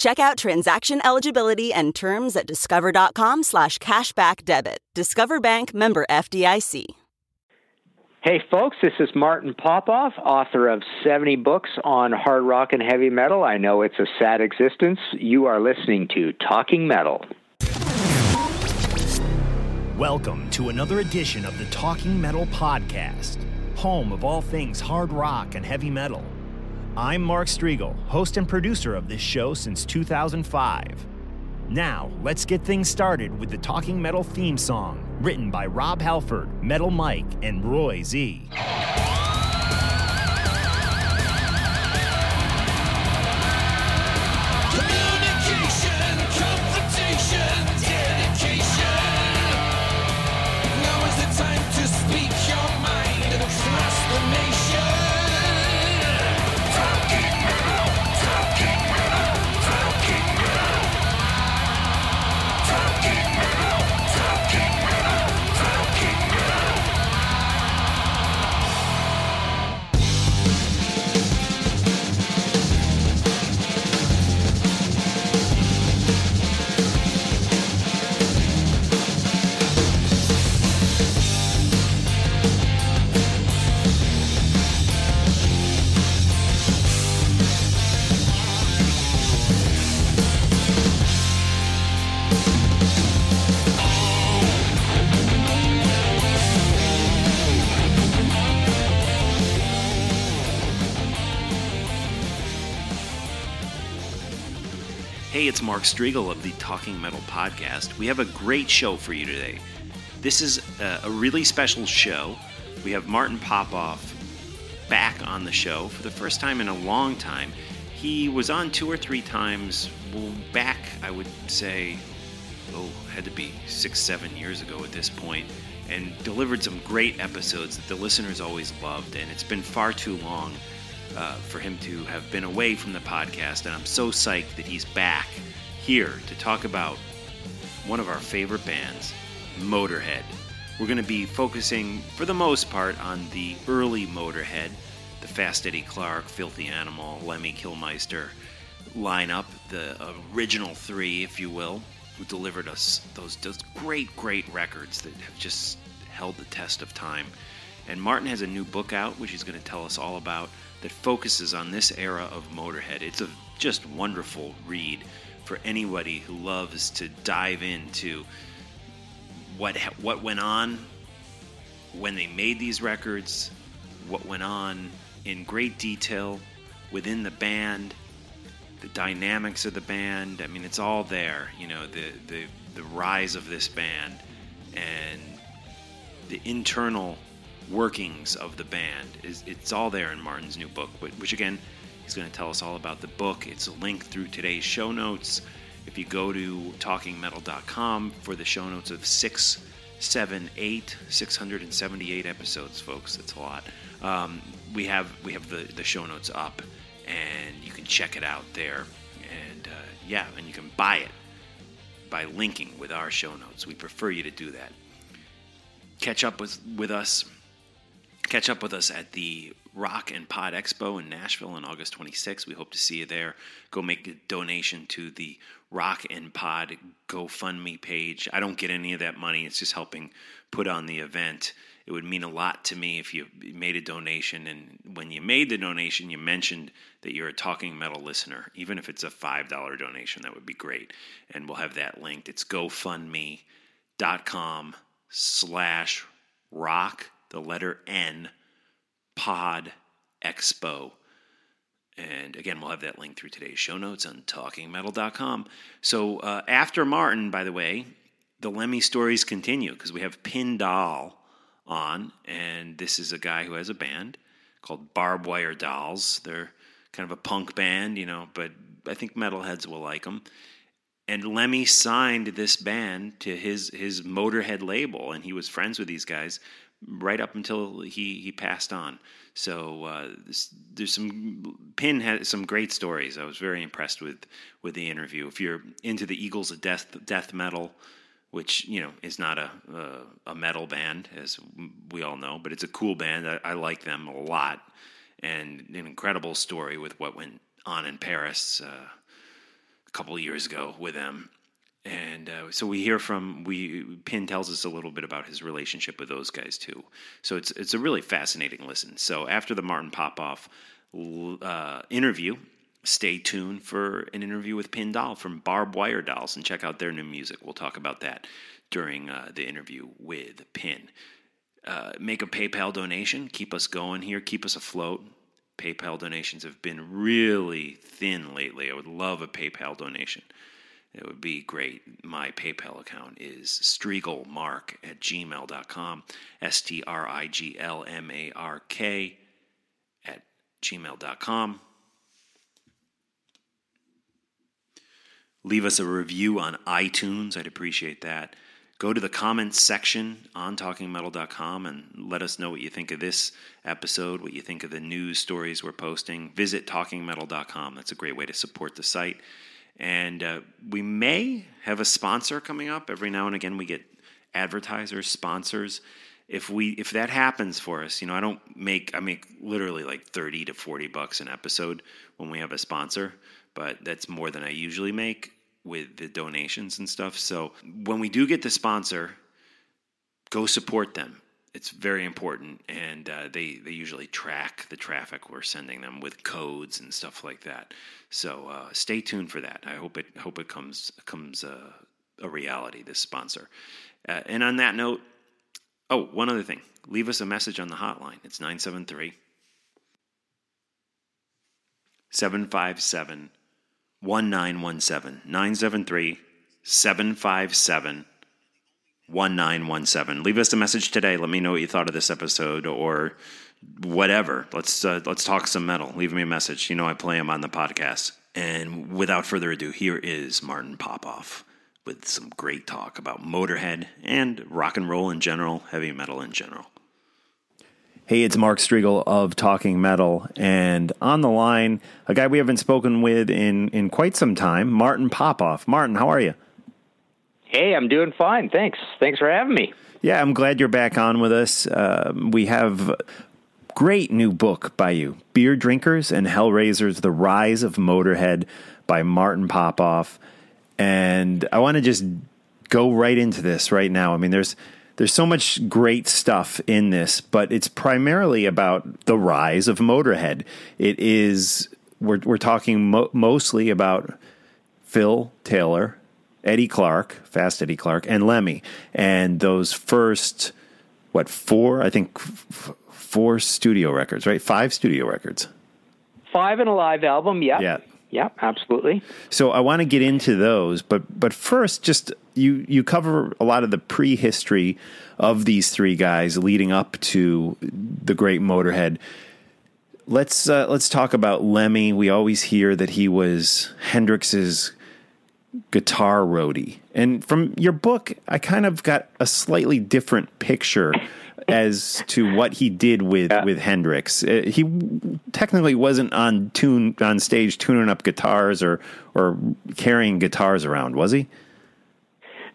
Check out transaction eligibility and terms at discover.com slash cashback debit. Discover Bank member FDIC. Hey folks, this is Martin Popoff, author of 70 books on hard rock and heavy metal. I know it's a sad existence. You are listening to Talking Metal. Welcome to another edition of the Talking Metal Podcast, home of all things hard rock and heavy metal. I'm Mark Strigl, host and producer of this show since 2005. Now, let's get things started with the Talking Metal theme song, written by Rob Halford, Metal Mike, and Roy Z. Mark Strigl of the Talking Metal Podcast. We have a great show for you today. This is a, a really special show. We have Martin Popoff back on the show for the first time in a long time. He was on two or three times back, I would say, oh, had to be six, seven years ago at this point, and delivered some great episodes that the listeners always loved. And it's been far too long uh, for him to have been away from the podcast, and I'm so psyched that he's back here to talk about one of our favorite bands, Motorhead. We're going to be focusing, for the most part, on the early Motorhead, the Fast Eddie Clarke, Filthy Animal, Lemmy Kilmister lineup, the original three, if you will, who delivered us those, those great, great records that have just held the test of time. And Martin has a new book out, which he's going to tell us all about, that focuses on this era of Motorhead. It's a just wonderful read for anybody who loves to dive into what what went on when they made these records, what went on in great detail within the band, the dynamics of the band. I mean, it's all there. You know, the the the rise of this band and the internal workings of the band is it's all there in Martin's new book, which again he's going to tell us all about the book. It's a link through today's show notes. If you go to talkingmetal.com for the show notes of six, seven, eight, 678 episodes, folks, that's a lot. Um, we have we have the the show notes up, and you can check it out there. And uh, yeah, and you can buy it by linking with our show notes. We prefer you to do that. Catch up with with us catch up with us at the Rock and Pod Expo in Nashville on August 26th. We hope to see you there. Go make a donation to the Rock and Pod GoFundMe page. I don't get any of that money, it's just helping put on the event. It would mean a lot to me if you made a donation. And when you made the donation, you mentioned that you're a Talking Metal listener. Even if it's a $5 donation, that would be great. And we'll have that linked. It's GoFundMe.com slash rock, the letter N, pod expo. And again, we'll have that link through today's show notes on talkingmetal.com. So uh, after Martin, by the way, the Lemmy stories continue because we have Pyn Doll on, and this is a guy who has a band called Barbed Wire Dolls. They're kind of a punk band, you know, but I think metalheads will like them. And Lemmy signed this band to his his Motorhead label, and he was friends with these guys right up until he he passed on. So uh, this, there's some Pyn has some great stories. I was very impressed with with the interview. If you're into the Eagles of death death metal, which you know is not a a, a metal band as we all know, but it's a cool band. I, I like them a lot, and an incredible story with what went on in Paris. Uh, a couple years ago with them. And uh, so we hear from we Pyn tells us a little bit about his relationship with those guys too. So it's it's a really fascinating listen. So after the Martin Popoff uh, interview, stay tuned for an interview with Pyn Doll from Barbed Wire Dolls and check out their new music. We'll talk about that during uh, the interview with Pyn. Uh, make a PayPal donation. Keep us going here. Keep us afloat. PayPal donations have been really thin lately. I would love a PayPal donation. It would be great. My PayPal account is striglmark at gmail.com. S T R I G L M A R K at gmail.com. Leave us a review on iTunes. I'd appreciate that. Go to the comments section on talkingmetal.com and let us know what you think of this episode, what you think of the news stories we're posting. Visit talkingmetal.com. That's a great way to support the site. And uh, we may have a sponsor coming up. Every now and again, we get advertisers, sponsors. If we if that happens for us, you know, I don't make I make literally like thirty to forty bucks an episode when we have a sponsor, but that's more than I usually make with the donations and stuff. So when we do get the sponsor, go support them. It's very important, and uh, they they usually track the traffic we're sending them with codes and stuff like that. So uh, stay tuned for that. I hope it hope it comes comes uh, a reality. This sponsor, uh, and on that note, oh one other thing, leave us a message on the hotline. It's 973 757 1917 973 757 1917. Leave us a message today. Let me know what you thought of this episode or whatever. Let's uh, let's talk some metal. Leave me a message. You know I play them on the podcast. And without further ado, here is Martin Popoff with some great talk about Motorhead and rock and roll in general, heavy metal in general. Hey, it's Mark Strigl of Talking Metal, and on the line, a guy we haven't spoken with in, in quite some time, Martin Popoff. Martin, how are you? Hey, I'm doing fine. Thanks. Thanks for having me. Yeah, I'm glad you're back on with us. Uh, we have great new book by you, Beer Drinkers and Hellraisers: The Rise of Motorhead by Martin Popoff. And I want to just go right into this right now. I mean, there's there's so much great stuff in this, but it's primarily about the rise of Motorhead. It is we're we're talking mo- mostly about Phil Taylor, Eddie Clarke, Fast Eddie Clarke, and Lemmy, and those first what four? I think f- four studio records, right? Five studio records. Five and a live album. Yeah. Yeah. Yeah, absolutely. So I want to get into those, but but first, just you you cover a lot of the prehistory of these three guys leading up to the great Motorhead. Let's uh, let's talk about Lemmy. We always hear that he was Hendrix's guitar roadie, and from your book, I kind of got a slightly different picture as to what he did with Yeah. with Hendrix. Uh, he technically wasn't on tune on stage tuning up guitars or or carrying guitars around, was he?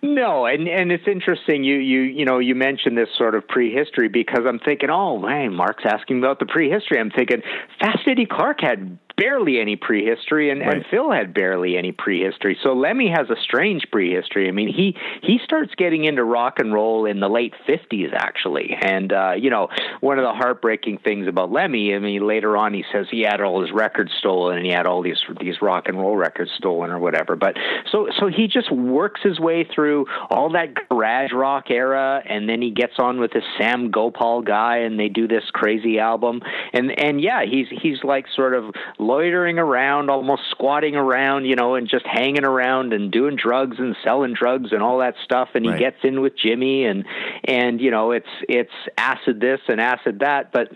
No, and and it's interesting. You you you know you mentioned this sort of prehistory because I'm thinking, oh man, Mark's asking about the prehistory. I'm thinking, Fast Eddie Clarke had barely any prehistory, and, Right. and Phil had barely any prehistory. So Lemmy has a strange prehistory. I mean, he he starts getting into rock and roll in the late fifties, actually. And uh, you know, one of the heartbreaking things about Lemmy, I mean, later on he says he had all his records stolen and he had all these these rock and roll records stolen or whatever. But so so he just works his way through all that garage rock era, and then he gets on with this Sam Gopal guy, and they do this crazy album. And and yeah, he's he's like sort of loitering around, almost squatting around, you know, and just hanging around and doing drugs and selling drugs and all that stuff. And he Right. gets in with Jimi, and and you know, it's it's acid this and acid that. But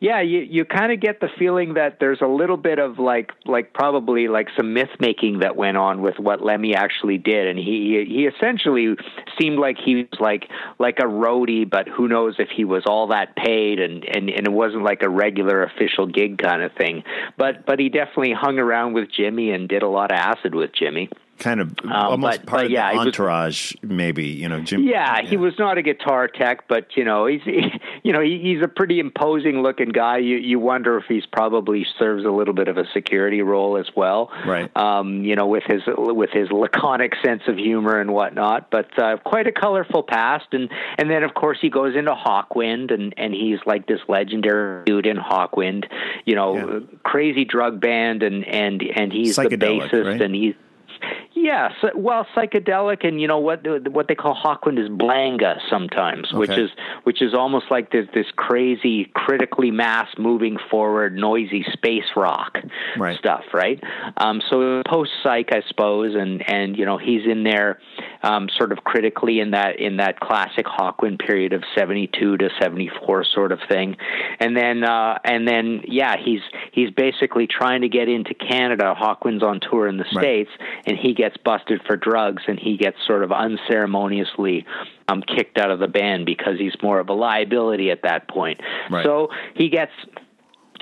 yeah, you you kind of get the feeling that there's a little bit of like like probably like some myth making that went on with what Lemmy actually did, and he he essentially seemed like he was like like a roadie, but who knows if he was all that paid, and and and it wasn't like a regular official gig kind of thing. But but he definitely hung around with Jimi and did a lot of acid with Jimi. Kind of almost but- part but of yeah, the it was- entourage, maybe. You know, Jim. Yeah, he was not a guitar tech, but you know, he's you know he, he's a pretty imposing looking guy. You you wonder if he's probably serves a little bit of a security role as well. Right. Um, you know, with his with his laconic sense of humor and whatnot. But uh, quite a colorful past, and and then of course he goes into Hawkwind, and and he's like this legendary dude in Hawkwind. You know, Yeah. crazy drug band, and and and he's the bassist, right? and he's Yes, well, psychedelic, and you know what what they call Hawkwind is blanga sometimes, which is which is almost like this this crazy, critically mass, moving forward, noisy space rock Right. stuff, right? Um, so post psych, I suppose, and and you know he's in there, um, sort of critically in that in that classic Hawkwind period of seventy two to seventy four sort of thing, and then uh, and then yeah, he's he's basically trying to get into Canada. Hawkwind's on tour in the Right. states, and he gets busted for drugs, and he gets sort of unceremoniously um, kicked out of the band because he's more of a liability at that point. Right. So he gets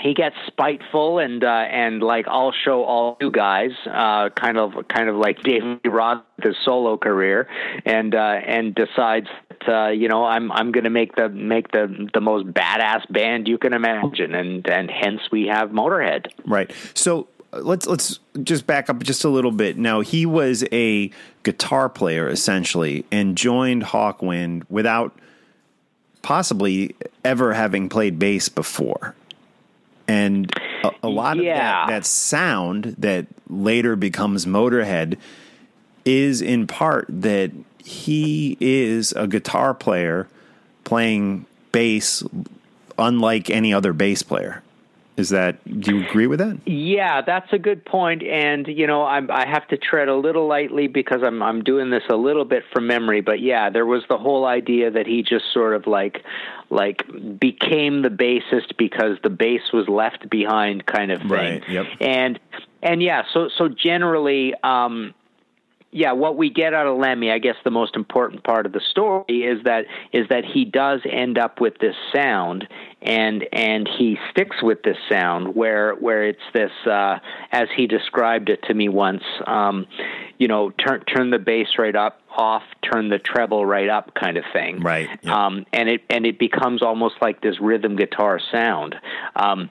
he gets spiteful and uh, and like I'll show all you guys, uh, kind of kind of like David Roth his solo career, and uh, and decides that, uh, you know I'm I'm going to make the make the the most badass band you can imagine, and and hence we have Motorhead. Right. So let's let's just back up just a little bit. Now he was a guitar player essentially, and joined Hawkwind without possibly ever having played bass before. And a, a lot of that, that sound that later becomes Motorhead is in part that he is a guitar player playing bass unlike any other bass player. Is that do you agree with that? Yeah, that's a good point, and you know, I'm, I have to tread a little lightly because I'm I'm doing this a little bit from memory. But yeah, there was the whole idea that he just sort of like like became the bassist because the bass was left behind, kind of thing. Right, yep. And and yeah, so so generally. um yeah, what we get out of Lemmy, I guess the most important part of the story is that is that he does end up with this sound, and and he sticks with this sound where where it's this uh, as he described it to me once, um, you know, turn turn the bass right up, off, turn the treble right up, kind of thing. Right, yep. Um, and it and it becomes almost like this rhythm guitar sound. Um,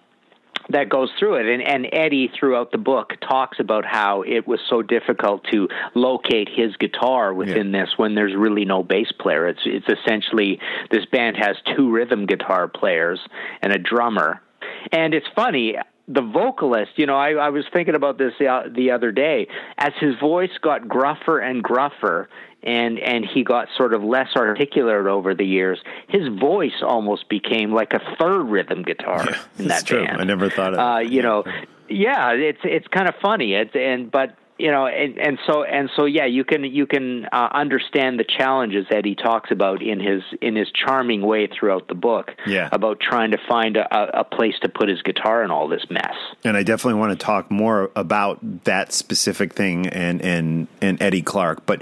that goes through it. And, and Eddie, throughout the book, talks about how it was so difficult to locate his guitar within this when there's really no bass player. It's it's essentially this band has two rhythm guitar players and a drummer. And it's funny. The vocalist, you know, I, I was thinking about this the, uh, the other day. As his voice got gruffer and gruffer, and and he got sort of less articulate over the years. His voice almost became like a third rhythm guitar in that's that true. band. I never thought of Uh, that. you know, yeah, it's it's kind of funny. It's and but you know, and, and so and so yeah, you can you can uh, understand the challenges that he talks about in his in his charming way throughout the book. Yeah. about trying to find a, a place to put his guitar in all this mess. and I definitely want to talk more about that specific thing and and and Eddie Clarke. But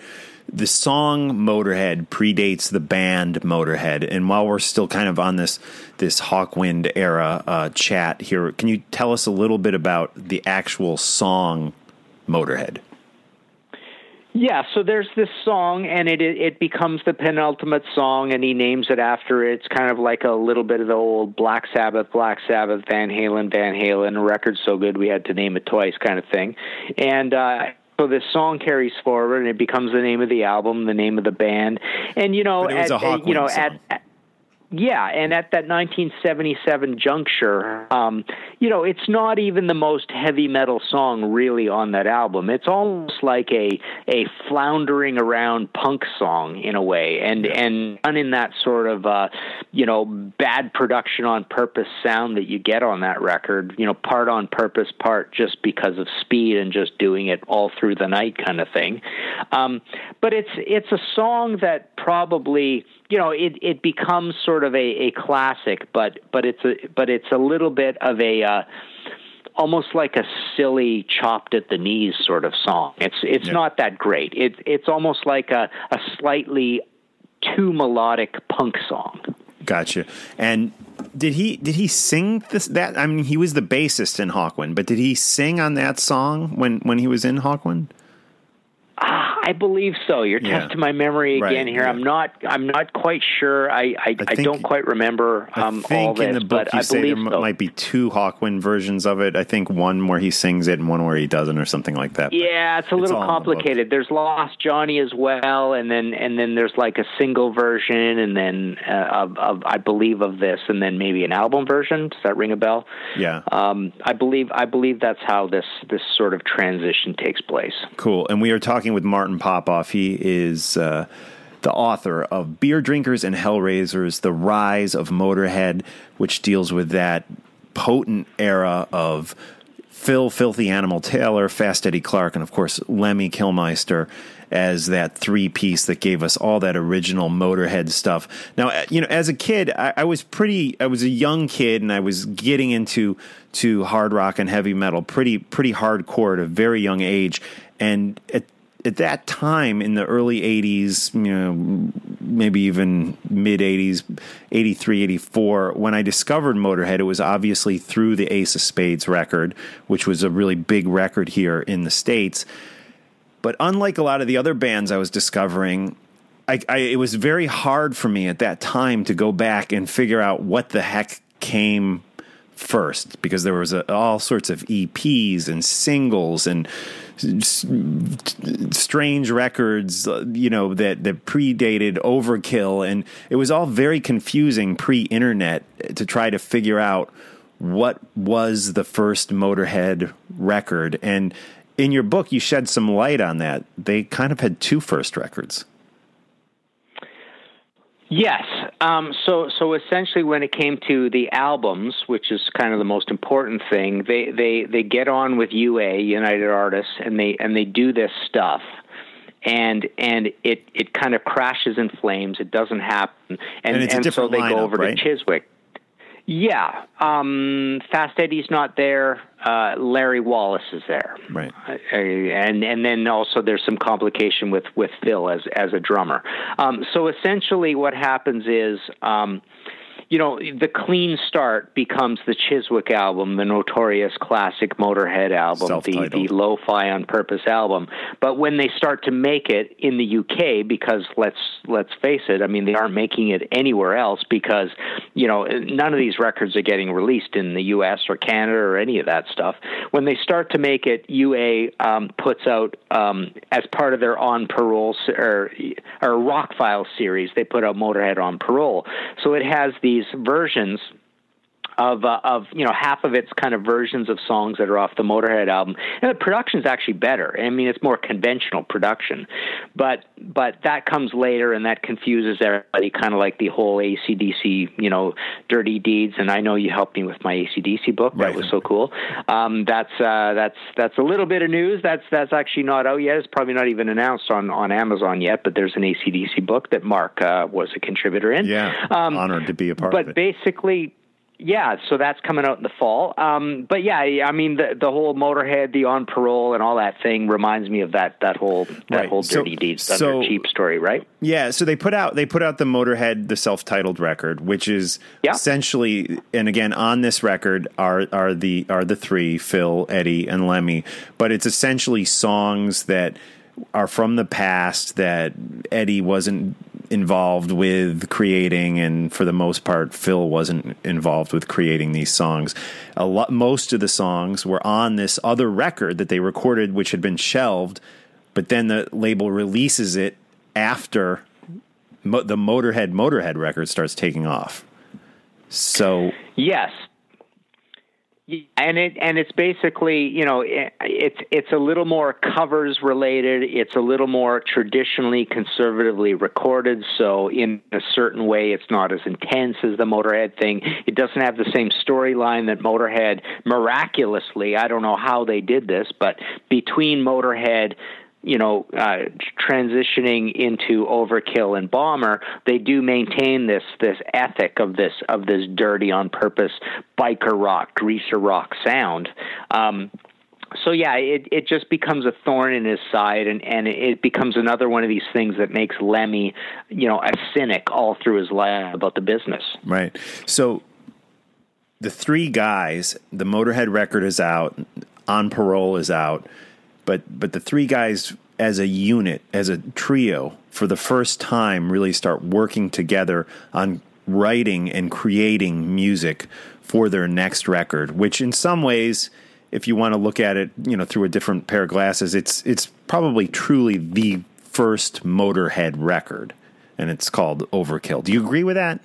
the song Motorhead predates the band Motorhead, and while we're still kind of on this this Hawkwind era uh, chat here, can you tell us a little bit about the actual song Motorhead? Yeah, so there's this song, and it it becomes the penultimate song, and he names it after it. It's kind of like a little bit of the old Black Sabbath, Black Sabbath, Van Halen, Van Halen. Record so good we had to name it twice, kind of thing. And uh, so this song carries forward, and it becomes the name of the album, the name of the band, and you know, But it was at, you know, at, at yeah, and at that 1977 juncture, um, you know, it's not even the most heavy metal song really on that album. It's almost like a a floundering around punk song in a way, and and done in that sort of uh, you know bad production on purpose sound that you get on that record. You know, part on purpose, part just because of speed and just doing it all through the night kind of thing. Um, but it's it's a song that probably you know it it becomes sort of a, a classic, but but it's a but it's a little bit of a uh, almost like a silly chopped at the knees sort of song. It's it's Yeah. not that great. It's it's almost like a, a slightly too melodic punk song. Gotcha. And did he did he sing this that I mean he was the bassist in Hawkwind, but did he sing on that song when when he was in Hawkwind? Ah, I believe so. You're Yeah. testing my memory again Right, here. yeah. I'm not. I'm not quite sure. I. I, I, think- don't quite remember um, I think all this, in the book but you I say there so. might be two Hawkwind versions of it. I think one where he sings it and one where he doesn't or something like that. Yeah, it's a little all in the complicated. There's Lost Johnny as well, and then and then there's like a single version, and then uh, of, of I believe of this, and then maybe an album version. Does that ring a bell? Yeah. Um, I believe I believe that's how this this sort of transition takes place. Cool. And we are talking with Martin Popoff. He is uh, the author of Beer Drinkers and Hellraisers, The Rise of Motorhead, which deals with that potent era of Phil Filthy Animal Taylor, Fast Eddie Clarke, and of course Lemmy Kilmister as that three piece that gave us all that original Motorhead stuff. Now, uh, you know, as a kid, I, I was pretty. I was a young kid, and I was getting into to hard rock and heavy metal pretty pretty hardcore at a very young age, and at at that time in the early 80s, you know, maybe even mid 80s, 83, 84, when I discovered Motorhead, it was obviously through the Ace of Spades record, which was a really big record here in the States. But unlike a lot of the other bands I was discovering, I, I, it was very hard for me at that time to go back and figure out what the heck came first because there was a, all sorts of EPs and singles and strange records, uh, you know, that, that predated Overkill. And it was all very confusing pre internet to try to figure out what was the first Motorhead record. And in your book, you shed some light on that. They kind of had two first records. Yes. Um, so so essentially, when it came to the albums, which is kind of the most important thing, they they they get on with UA United Artists, and they and they do this stuff. And and it, it kind of crashes in flames. It doesn't happen, and And it's a so they go over right? to Chiswick. Yeah, um, Fast Eddie's not there. Uh, Larry Wallis is there, Right. Uh, and and then also there's some complication with with Phil as as a drummer. Um, so essentially, what happens is. Um, you know, the clean start becomes the Chiswick album, the notorious classic Motorhead album, the, the lo-fi on purpose album. But when they start to make it in the UK, because let's let's face it, I mean they aren't making it anywhere else because you know none of these records are getting released in the US or Canada or any of that stuff. When they start to make it, UA um, puts out um, as part of their on parole or or rock file series, they put out Motorhead on parole. So it has these versions of uh, of you know half of it's kind of versions of songs that are off the Motorhead album, and the production's actually better. I mean, it's more conventional production, but but that comes later, and that confuses everybody. Kind of like the whole ACDC, you know, dirty deeds. And I know you helped me with my ACDC book. That Right. was so cool. Um, that's uh, that's that's a little bit of news. That's that's actually not out yet. It's probably not even announced on on Amazon yet. But there's an ACDC book that Mark uh, was a contributor in. Yeah. Um, Honored to be a part but of it. basically yeah so that's coming out in the fall um but yeah i mean the the whole motorhead the on parole and all that thing reminds me of that that whole that Right. whole So- dirty deeds so- cheap story right Yeah, so they put out they put out the Motorhead the self-titled record, which is Yeah. essentially and again on this record are are the are the three Phil, Eddie and Lemmy, but it's essentially songs that are from the past that Eddie wasn't involved with creating, and for the most part, Phil wasn't involved with creating these songs. A lot, most of the songs were on this other record that they recorded, which had been shelved, but then the label releases it after mo- the Motorhead Motorhead record starts taking off. So Yes. And it and it's basically you know it, it's it's a little more covers related. It's a little more traditionally conservatively recorded. So in a certain way, it's not as intense as the Motorhead thing. It doesn't have the same storyline that Motorhead miraculously. I don't know how they did this, but between Motorhead you know, uh, transitioning into Overkill and Bomber, they do maintain this this ethic of this of this dirty on purpose biker rock, greaser rock sound. Um, so yeah, it it just becomes a thorn in his side, and and it becomes another one of these things that makes Lemmy, you know, a cynic all through his life about the business. Right. So the three guys, the Motorhead record is out, On Parole is out, but but the three guys as a unit, as a trio, for the first time really start working together on writing and creating music for their next record, which in some ways if you want to look at it, you know, through a different pair of glasses, it's it's probably truly the first Motorhead record and it's called Overkill. Do you agree with that?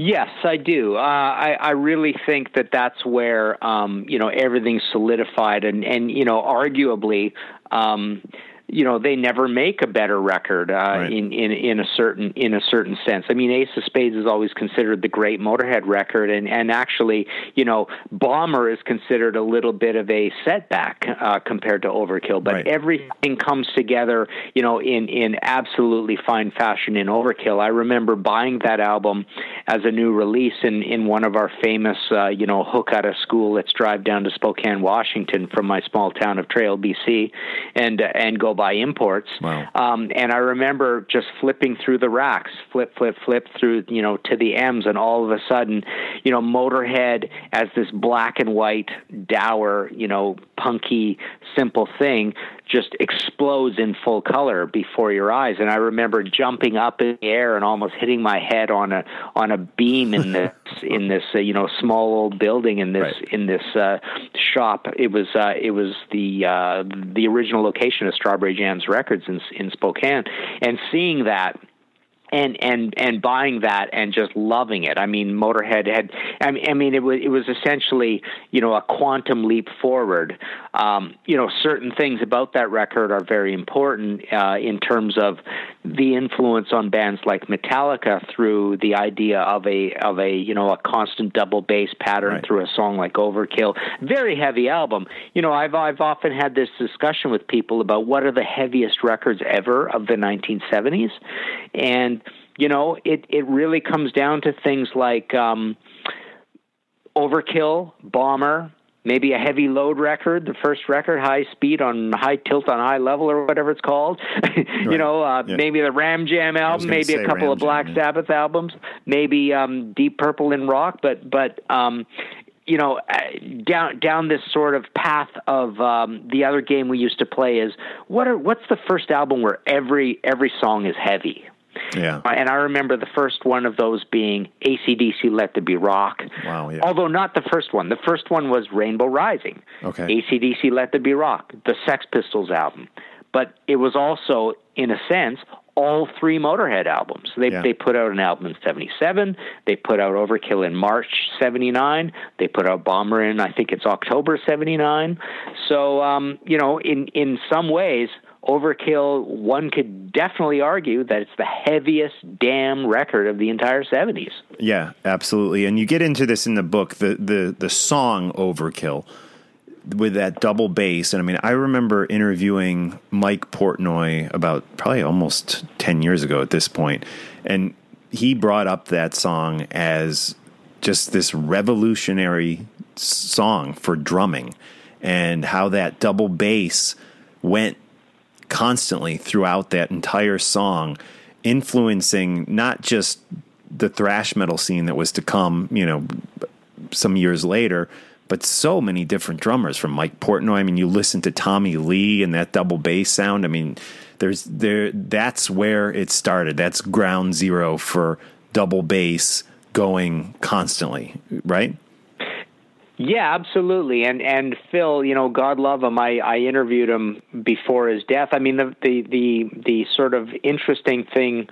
Yes, I do. Uh, I, I really think that that's where um, you know everything's solidified, and and you know arguably. Um, you know they never make a better record uh, Right. in, in in a certain in a certain sense. I mean, Ace of Spades is always considered the great Motorhead record, and and actually, you know, Bomber is considered a little bit of a setback uh, compared to Overkill. But Right. everything comes together, you know, in in absolutely fine fashion in Overkill. I remember buying that album as a new release in in one of our famous, uh, you know, hook out of school. Let's drive down to Spokane, Washington, from my small town of Trail, BC, and uh, and go buy imports. Wow. Um, and I remember just flipping through the racks, flip, flip, flip through, you know, to the M's, and all of a sudden, you know, Motorhead as this black and white, dour, you know, punky, simple thing just explodes in full color before your eyes. And I remember jumping up in the air and almost hitting my head on a on a beam in this in this uh, you know small old building in this Right. in this uh, shop. It was uh, it was the uh, the original location of Strawberry Jams Records in in Spokane, and seeing that and and and buying that and just loving it. I mean, Motorhead had. I mean, I mean, it was it was essentially you know a quantum leap forward. Um, you know, certain things about that record are very important uh, in terms of the influence on bands like Metallica through the idea of a of a you know a constant double bass pattern Right. through a song like Overkill. Very heavy album. You know, I've I've often had this discussion with people about what are the heaviest records ever of the 1970s, and you know, it it really comes down to things like um, Overkill, Bomber. Maybe a heavy load record, the first record, high speed on high tilt on high level or whatever it's called. you know, uh, Yeah. maybe the Ram Jam album, maybe a couple Ram of Black Jam, yeah. Sabbath albums, maybe um, Deep Purple in rock, but but um, you know, uh, down down this sort of path of um, the other game we used to play is what are what's the first album where every every song is heavy. Yeah. And I remember the first one of those being ACDC Let There Be Rock. Wow, yeah. Although not the first one. The first one was Rainbow Rising. Okay. ACDC Let There Be Rock, the Sex Pistols album. But it was also, in a sense, all three Motorhead albums. They Yeah. they put out an album in '77. They put out Overkill in March '79. They put out Bomber in I think it's October '79. So um, you know, in in some ways, Overkill one could definitely argue that it's the heaviest damn record of the entire '70s. Yeah, absolutely. And you get into this in the book, the the the song Overkill with that double bass. And I mean, I remember interviewing Mike Portnoy about probably almost 10 years ago at this point, and he brought up that song as just this revolutionary song for drumming and how that double bass went constantly throughout that entire song, influencing not just the thrash metal scene that was to come, you know, some years later, but so many different drummers from Mike Portnoy. I mean, you listen to Tommy Lee and that double bass sound. I mean, there's there that's where it started. That's ground zero for double bass going constantly, right? Yeah, absolutely. And and Phil, you know, God love him. I, I interviewed him before his death. I mean, the, the the the sort of interesting thing,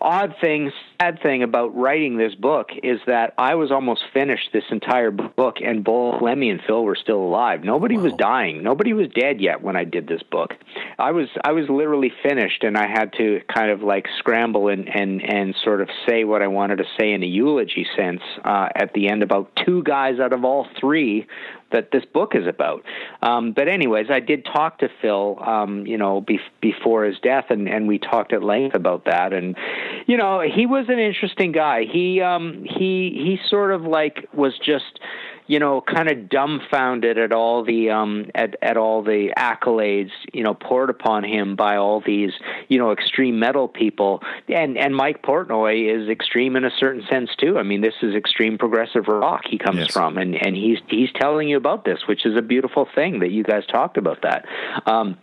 odd thing, sad thing about writing this book is that I was almost finished this entire book, and both Lemmy and Phil were still alive. Nobody wow. was dying. Nobody was dead yet when I did this book. I was I was literally finished, and I had to kind of like scramble and and and sort of say what I wanted to say in a eulogy sense uh, at the end about two guys out of all three three that this book is about. Um, but anyways, I did talk to Phil, um, you know, be- before his death, and, and we talked at length about that. And you know, he was an interesting guy. He um, he he sort of like was just you know, kind of dumbfounded at all the um, at at all the accolades, you know, poured upon him by all these, you know, extreme metal people. And and Mike Portnoy is extreme in a certain sense too. I mean, this is extreme progressive rock he comes yes. from, and and he's he's telling you about this, which is a beautiful thing that you guys talked about that. Um,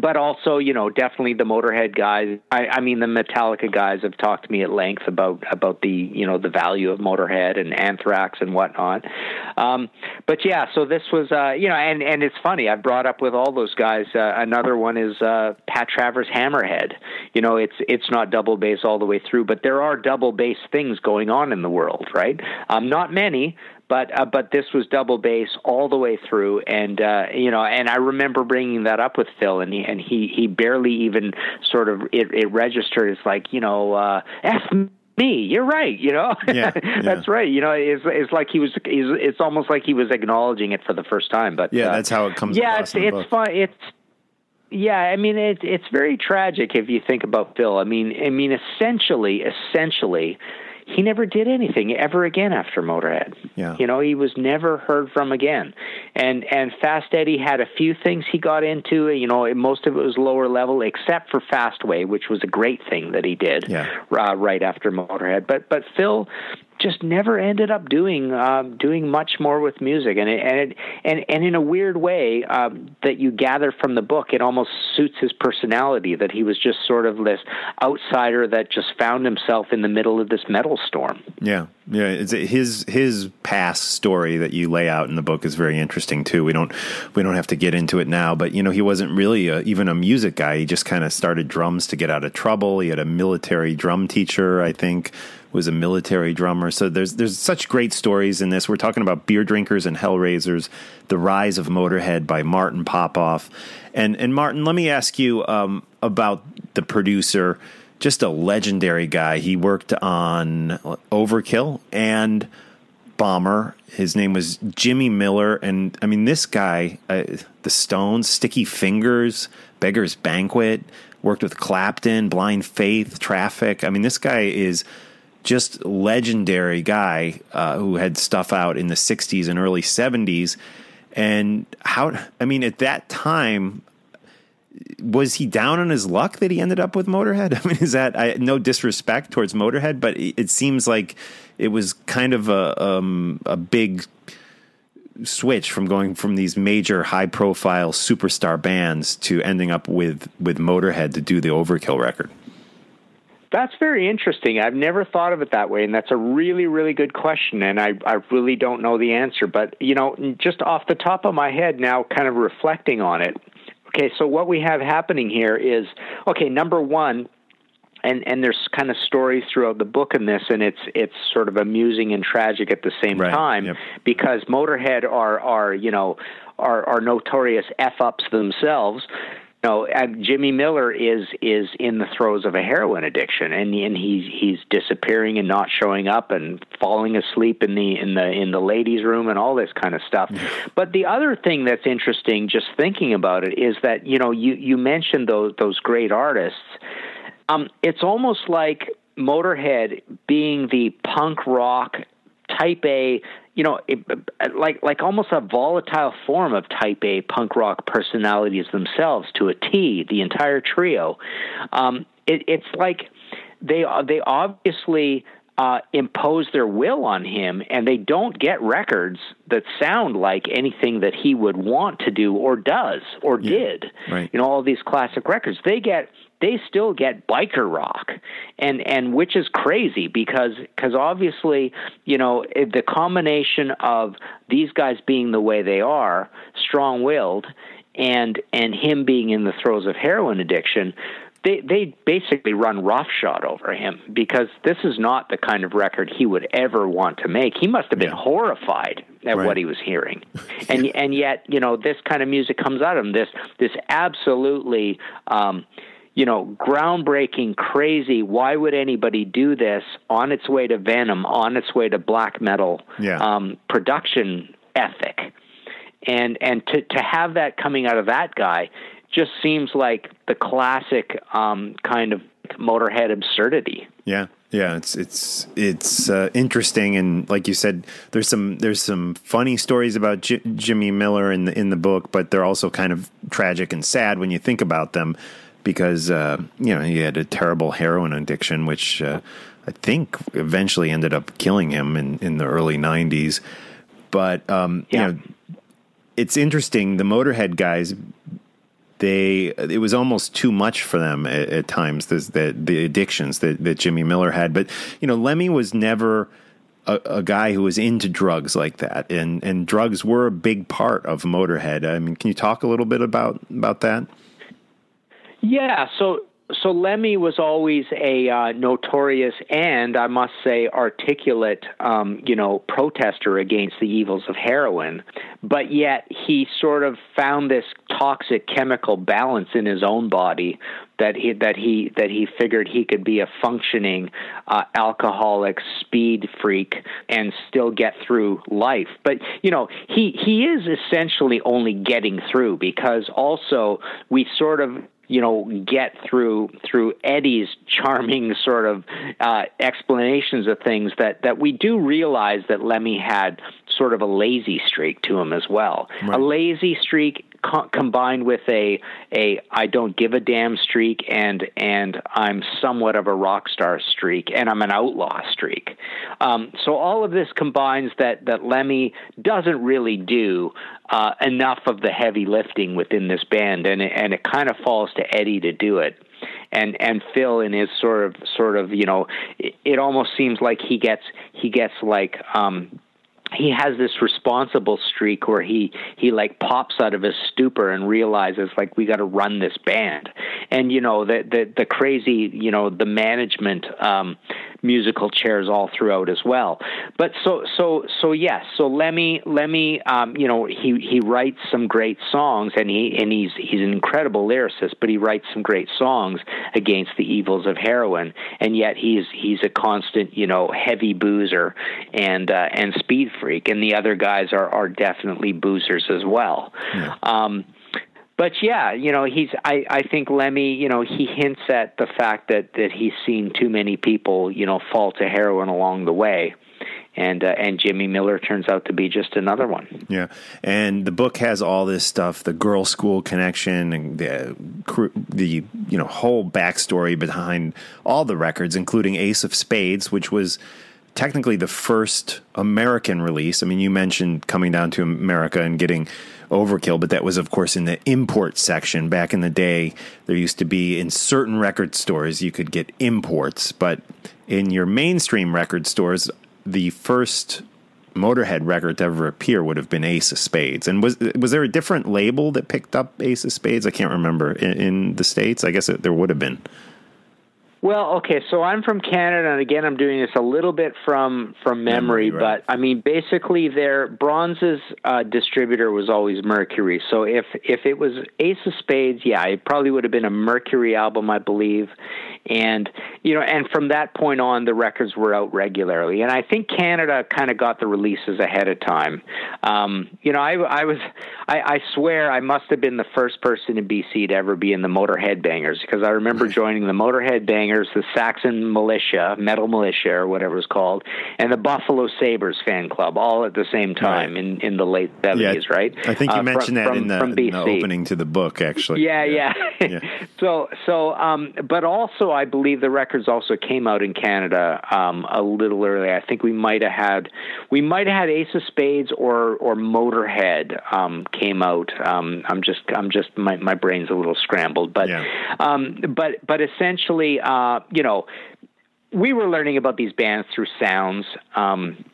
but also, you know, definitely the Motorhead guys. I, I mean, the Metallica guys have talked to me at length about about the you know the value of Motorhead and Anthrax and whatnot. Um, but yeah, so this was uh, you know, and and it's funny. I've brought up with all those guys. Uh, another one is uh, Pat Travers Hammerhead. You know, it's it's not double bass all the way through, but there are double bass things going on in the world, right? Um, not many, but uh, but this was double bass all the way through, and uh, you know, and I remember bringing that up with Phil, and he and he he barely even sort of it, it registered as like you know, uh, f me, you're right, you know, yeah, yeah. that's right, you know, it's it's like he was, it's almost like he was acknowledging it for the first time, but yeah, uh, that's how it comes. Yeah, it's it's fun, it's. Yeah, I mean it's it's very tragic if you think about Phil. I mean, I mean essentially, essentially, he never did anything ever again after Motorhead. Yeah. You know, he was never heard from again. And and Fast Eddie had a few things he got into. You know, most of it was lower level, except for Fastway, which was a great thing that he did yeah. uh, right after Motorhead. But but Phil just never ended up doing um, doing much more with music, and it, and it, and and in a weird way um, that you gather from the book, it almost suits his personality that he was just sort of this outsider that just found himself in the middle of this metal storm. Yeah, yeah, it's his his past story that you lay out in the book is very interesting too. We don't we don't have to get into it now, but you know he wasn't really a, even a music guy. He just kind of started drums to get out of trouble. He had a military drum teacher, I think was a military drummer. So there's there's such great stories in this. We're talking about beer drinkers and hellraisers, the rise of Motorhead by Martin Popoff, and and Martin, let me ask you um, about the producer. Just a legendary guy. He worked on Overkill and Bomber. His name was Jimmy Miller, and I mean this guy, uh, the Stones, Sticky Fingers, Beggars Banquet, worked with Clapton, Blind Faith, Traffic. I mean this guy is just legendary guy uh, who had stuff out in the 60s and early 70s. And how, I mean, at that time, was he down on his luck that he ended up with Motorhead? I mean, is that I, no disrespect towards Motorhead, but it, it seems like it was kind of a um, a big switch from going from these major high profile superstar bands to ending up with with Motorhead to do the Overkill record. That's very interesting. I've never thought of it that way, and that's a really, really good question. And I, I really don't know the answer. But you know, just off the top of my head now, kind of reflecting on it. Okay, so what we have happening here is okay. Number one, and and there's kind of stories throughout the book in this, and it's it's sort of amusing and tragic at the same right. time yep. because Motorhead are are you know are are notorious f ups themselves know, Jimmy Miller is is in the throes of a heroin addiction, and and he's he's disappearing and not showing up and falling asleep in the in the in the ladies' room and all this kind of stuff. but the other thing that's interesting, just thinking about it, is that you know you you mentioned those those great artists. Um, it's almost like Motorhead being the punk rock type A you know, it, like like almost a volatile form of Type A punk rock personalities themselves to a T. The entire trio. Um, it, it's like they they obviously uh, impose their will on him, and they don't get records that sound like anything that he would want to do or does or Yeah. did. Right. You know, all these classic records. They get they still get biker rock, and and which is crazy because because obviously you know the combination of these guys being the way they are, strong willed, and and him being in the throes of heroin addiction they they basically run roughshod over him because this is not the kind of record he would ever want to make. He must have been Yeah. horrified at Right. what he was hearing, and and yet you know this kind of music comes out of him. This this absolutely. Um, you know, groundbreaking, crazy. Why would anybody do this on its way to Venom, on its way to black metal Yeah. um, production ethic? and and to to have that coming out of that guy just seems like the classic um, kind of motorhead absurdity. Yeah, yeah, it's it's it's uh, interesting, and like you said, there's some there's some funny stories about J- Jimmy Miller in the in the book, but they're also kind of tragic and sad when you think about them, because uh, you know he had a terrible heroin addiction, which uh, I think eventually ended up killing him in in the early '90s. But um, Yeah. you know, it's interesting. The Motorhead guys they it was almost too much for them at, at times the, the the addictions that, that Jimmy Miller had but you know Lemmy was never a, a guy who was into drugs like that and and drugs were a big part of Motorhead I mean can you talk a little bit about about that Yeah, so so Lemmy was always a uh, notorious and I must say articulate, um, you know, protester against the evils of heroin, but yet he sort of found this toxic chemical balance in his own body that he that he that he figured he could be a functioning uh, alcoholic speed freak and still get through life. But you know, he he is essentially only getting through because also we sort of you know get through through Eddie's charming sort of uh, explanations of things that that we do realize that Lemmy had sort of a lazy streak to him as well. A lazy streak co- combined with a a I don't give a damn streak and and I'm somewhat of a rock star streak and I'm an outlaw streak. Um, so all of this combines that that Lemmy doesn't really do uh, enough of the heavy lifting within this band, and it, and it kind of falls to Eddie to do it. And and Phil in his sort of sort of you know, it, it almost seems like he gets he gets like um, he has this responsible streak where he he like pops out of his stupor and realizes like we got to run this band. And you know the the the crazy you know the management um musical chairs all throughout as well. But so so so yes. So Lemmy Lemmy um you know he he writes some great songs and he and he's he's an incredible lyricist but he writes some great songs against the evils of heroin. And yet he's he's a constant you know heavy boozer and uh, and speed freak. And the other guys are are definitely boozers as well. Um but yeah, you know, he's. I, I think Lemmy, you know, he hints at the fact that that he's seen too many people, you know, fall to heroin along the way, and uh, and Jimmy Miller turns out to be just another one. Yeah, and the book has all this stuff: the Girlschool connection and the the you know whole backstory behind all the records, including Ace of Spades, which was technically the first American release. I mean, you mentioned coming down to America and getting Overkill, but that was, of course, in the import section. Back in the day, there used to be in certain record stores you could get imports, but in your mainstream record stores, the first Motorhead record to ever appear would have been Ace of Spades. And was was there a different label that picked up Ace of Spades? I can't remember in, in the states. I guess it, there would have been. Well, okay, so I'm from Canada, and again, I'm doing this a little bit from from memory, Memory, right. but I mean, basically, their Bronze's uh, distributor was always Mercury. So if if it was Ace of Spades, yeah, it probably would have been a Mercury album, I believe, and you know, and from that point on, the records were out regularly, and I think Canada kind of got the releases ahead of time. Um, you know, I I was I, I swear I must have been the first person in BC to ever be in the Motorhead Bangers because I remember joining the Motorhead Bangers the Saxon Militia, Metal Militia, or whatever it's called, and the Buffalo Sabres fan club, all at the same time right. in, in the late seventies, yeah, right? I think you uh, mentioned from, that in the, in the, opening to the book, actually. Yeah, yeah. yeah. so, so, um, but also, I believe the records also came out in Canada um, a little early. I think we might have had we might have had Ace of Spades or or Motorhead um, came out. Um, I'm just I'm just my my brain's a little scrambled, but yeah. um, but but essentially, uh, you know, we were learning about these bands through sounds. Um,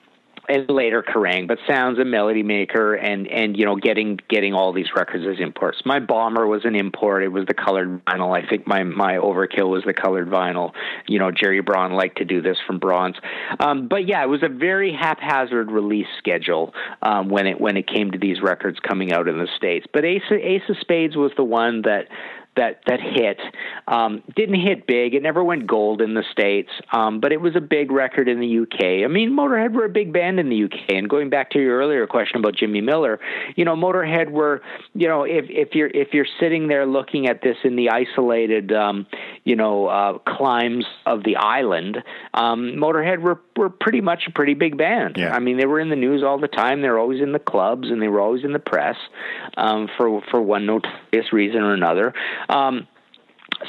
and later Kerrang, but Sounds a Melody Maker, and and you know getting getting all these records as imports. My Bomber was an import; it was the colored vinyl. I think my my Overkill was the colored vinyl. You know, Gerry Bron liked to do this from Bronze, um, but yeah, it was a very haphazard release schedule um, when it when it came to these records coming out in the states. But Ace Ace of Spades was the one that that that hit. Um, didn't hit big. It never went gold in the states, um, but it was a big record in the UK. I mean, Motorhead were a big band in the UK. And going back to your earlier question about Jimmy Miller, you know, Motorhead were, you know, if if you're if you're sitting there looking at this in the isolated, um, you know, uh, climes of the island, um, Motorhead were were pretty much a pretty big band. Yeah. I mean, they were in the news all the time. They were always in the clubs and they were always in the press um, for for one notorious reason or another. Um,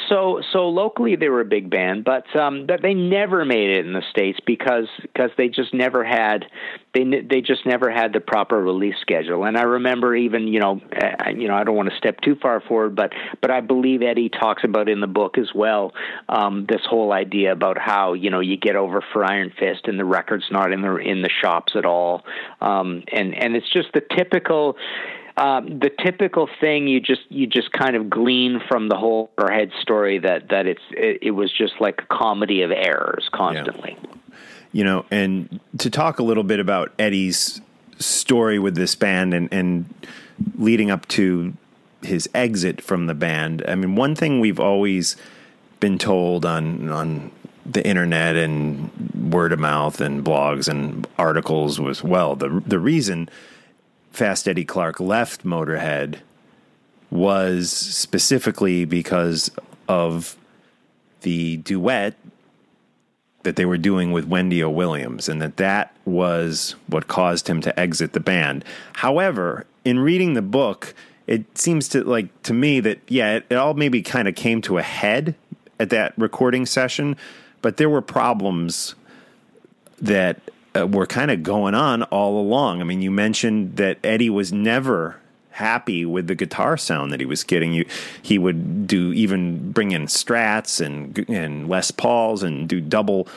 so so locally they were a big band, but um, but they never made it in the states because because they just never had they they just never had the proper release schedule. And I remember even you know uh, you know I don't want to step too far forward, but but I believe Eddie talks about in the book as well um, this whole idea about how you know you get over for Iron Fist and the record's not in the in the shops at all, um, and and it's just the typical um, the typical thing you just you just kind of glean from the whole head story that that it's it, it, was just like a comedy of errors constantly. Yeah. You know, and to talk a little bit about Eddie's story with this band and and leading up to his exit from the band. I mean, one thing we've always been told on on the internet and word of mouth and blogs and articles was well the the reason Fast Eddie Clarke left Motorhead was specifically because of the duet that they were doing with Wendy O. Williams, and that that was what caused him to exit the band. However, in reading the book, it seems to like to me that yeah, it, it all maybe kind of came to a head at that recording session, but there were problems that uh, were kind of going on all along. I mean, you mentioned that Eddie was never happy with the guitar sound that he was getting. You, he would do even bring in Strats and and Les Pauls and do double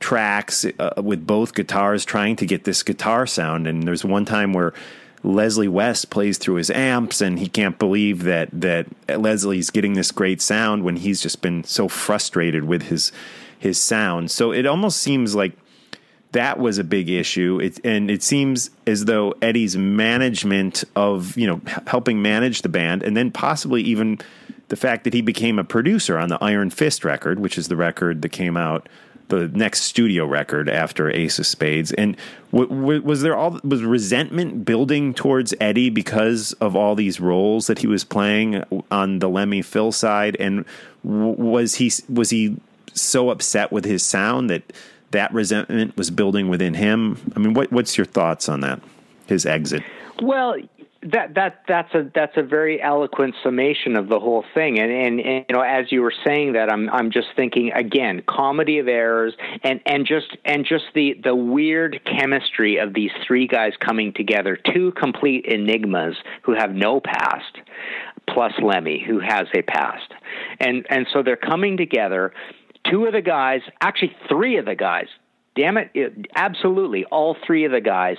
tracks uh, with both guitars, trying to get this guitar sound. And there's one time where Leslie West plays through his amps, and he can't believe that that Leslie's getting this great sound when he's just been so frustrated with his his sound. So it almost seems like that was a big issue. It, and it seems as though Eddie's management of, you know, helping manage the band and then possibly even the fact that he became a producer on the Iron Fist record, which is the record that came out the next studio record after Ace of Spades. And w- w- was there all was resentment building towards Eddie because of all these roles that he was playing on the Lemmy Phil side? And w- was he was he so upset with his sound that that resentment was building within him. I mean, what, what's your thoughts on that? His exit. Well, that that that's a that's a very eloquent summation of the whole thing and, and and you know as you were saying that i'm i'm just thinking again comedy of errors and and just and just the the weird chemistry of these three guys coming together two complete enigmas who have no past plus lemmy who has a past and and so they're coming together two of the guys, actually three of the guys, damn it, it, absolutely all three of the guys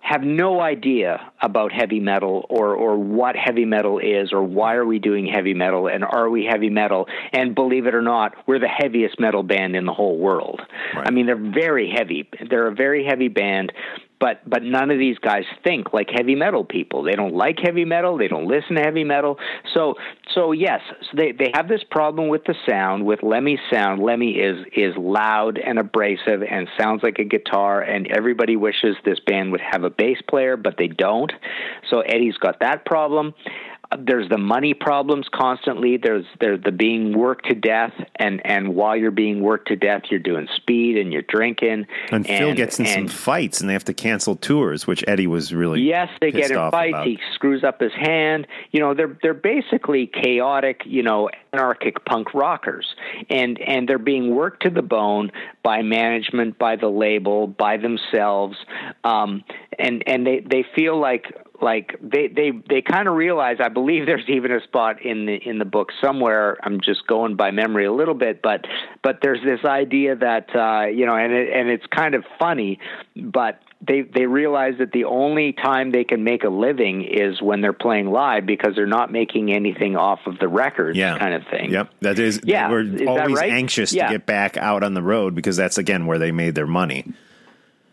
have no idea about heavy metal or or what heavy metal is or why are we doing heavy metal and are we heavy metal? And believe it or not we're the heaviest metal band in the whole world. Right. i mean they're very heavy they're a very heavy band but but none of these guys think like heavy metal people. They don't like heavy metal. They don't listen to heavy metal. So so yes, so they they have this problem with the sound with Lemmy's sound. Lemmy is is loud and abrasive and sounds like a guitar. And everybody wishes this band would have a bass player, but they don't. So Eddie's got that problem. There's the money problems constantly. There's there's the being worked to death, and and while you're being worked to death, you're doing speed and you're drinking. And, Phil gets in some fights, and they have to cancel tours, which Eddie was really yes, they get in fights. about. He screws up his hand. You know, they're they're basically chaotic. You know, anarchic punk rockers, and and they're being worked to the bone by management, by the label, by themselves, um, and and they they feel like like they they they kind of realize i believe there's even a spot in the in the book somewhere i'm just going by memory a little bit but but there's this idea that uh you know and it, and it's kind of funny but they they realize that the only time they can make a living is when they're playing live because they're not making anything off of the records yeah. kind of thing Yep, that is. Yeah, we're is always right? anxious Yeah. to get back out on the road because that's again where they made their money.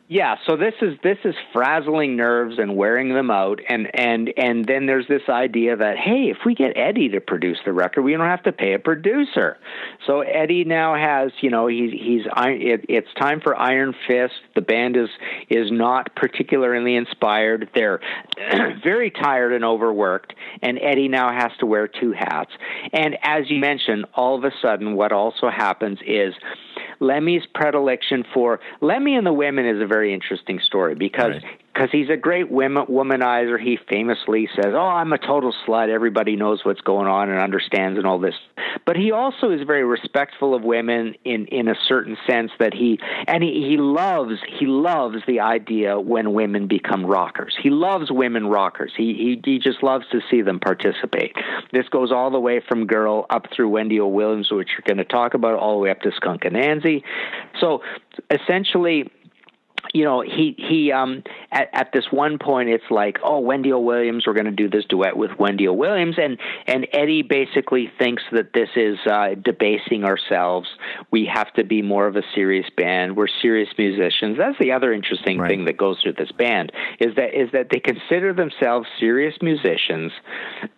Yeah, so this is this is frazzling nerves and wearing them out, and and and then there's this idea that hey, if we get Eddie to produce the record, we don't have to pay a producer. So Eddie now has, you know, he's he's it, it's time for Iron Fist. The band is is not particularly inspired. They're very tired and overworked, and Eddie now has to wear two hats. And as you mentioned, all of a sudden, what also happens is. Lemmy's predilection for Lemmy and the Women is a very interesting story because Right. Because he's a great womanizer. He famously says, "Oh, I'm a total slut. Everybody knows what's going on and understands and all this." But he also is very respectful of women in in a certain sense that he and he, he loves he loves the idea when women become rockers. He loves women rockers. He he he just loves to see them participate. This goes all the way from Girl up through Wendy O. Williams, which you're going to talk about, all the way up to Skunk and Nancy. So essentially you know, he he um at, at this one point it's like, oh, Wendy O. Williams, we're going to do this duet with Wendy O. Williams, and and Eddie basically thinks that this is uh, debasing ourselves. We have to be more of a serious band. We're serious musicians. That's the other interesting Right. thing that goes through this band is that is that they consider themselves serious musicians,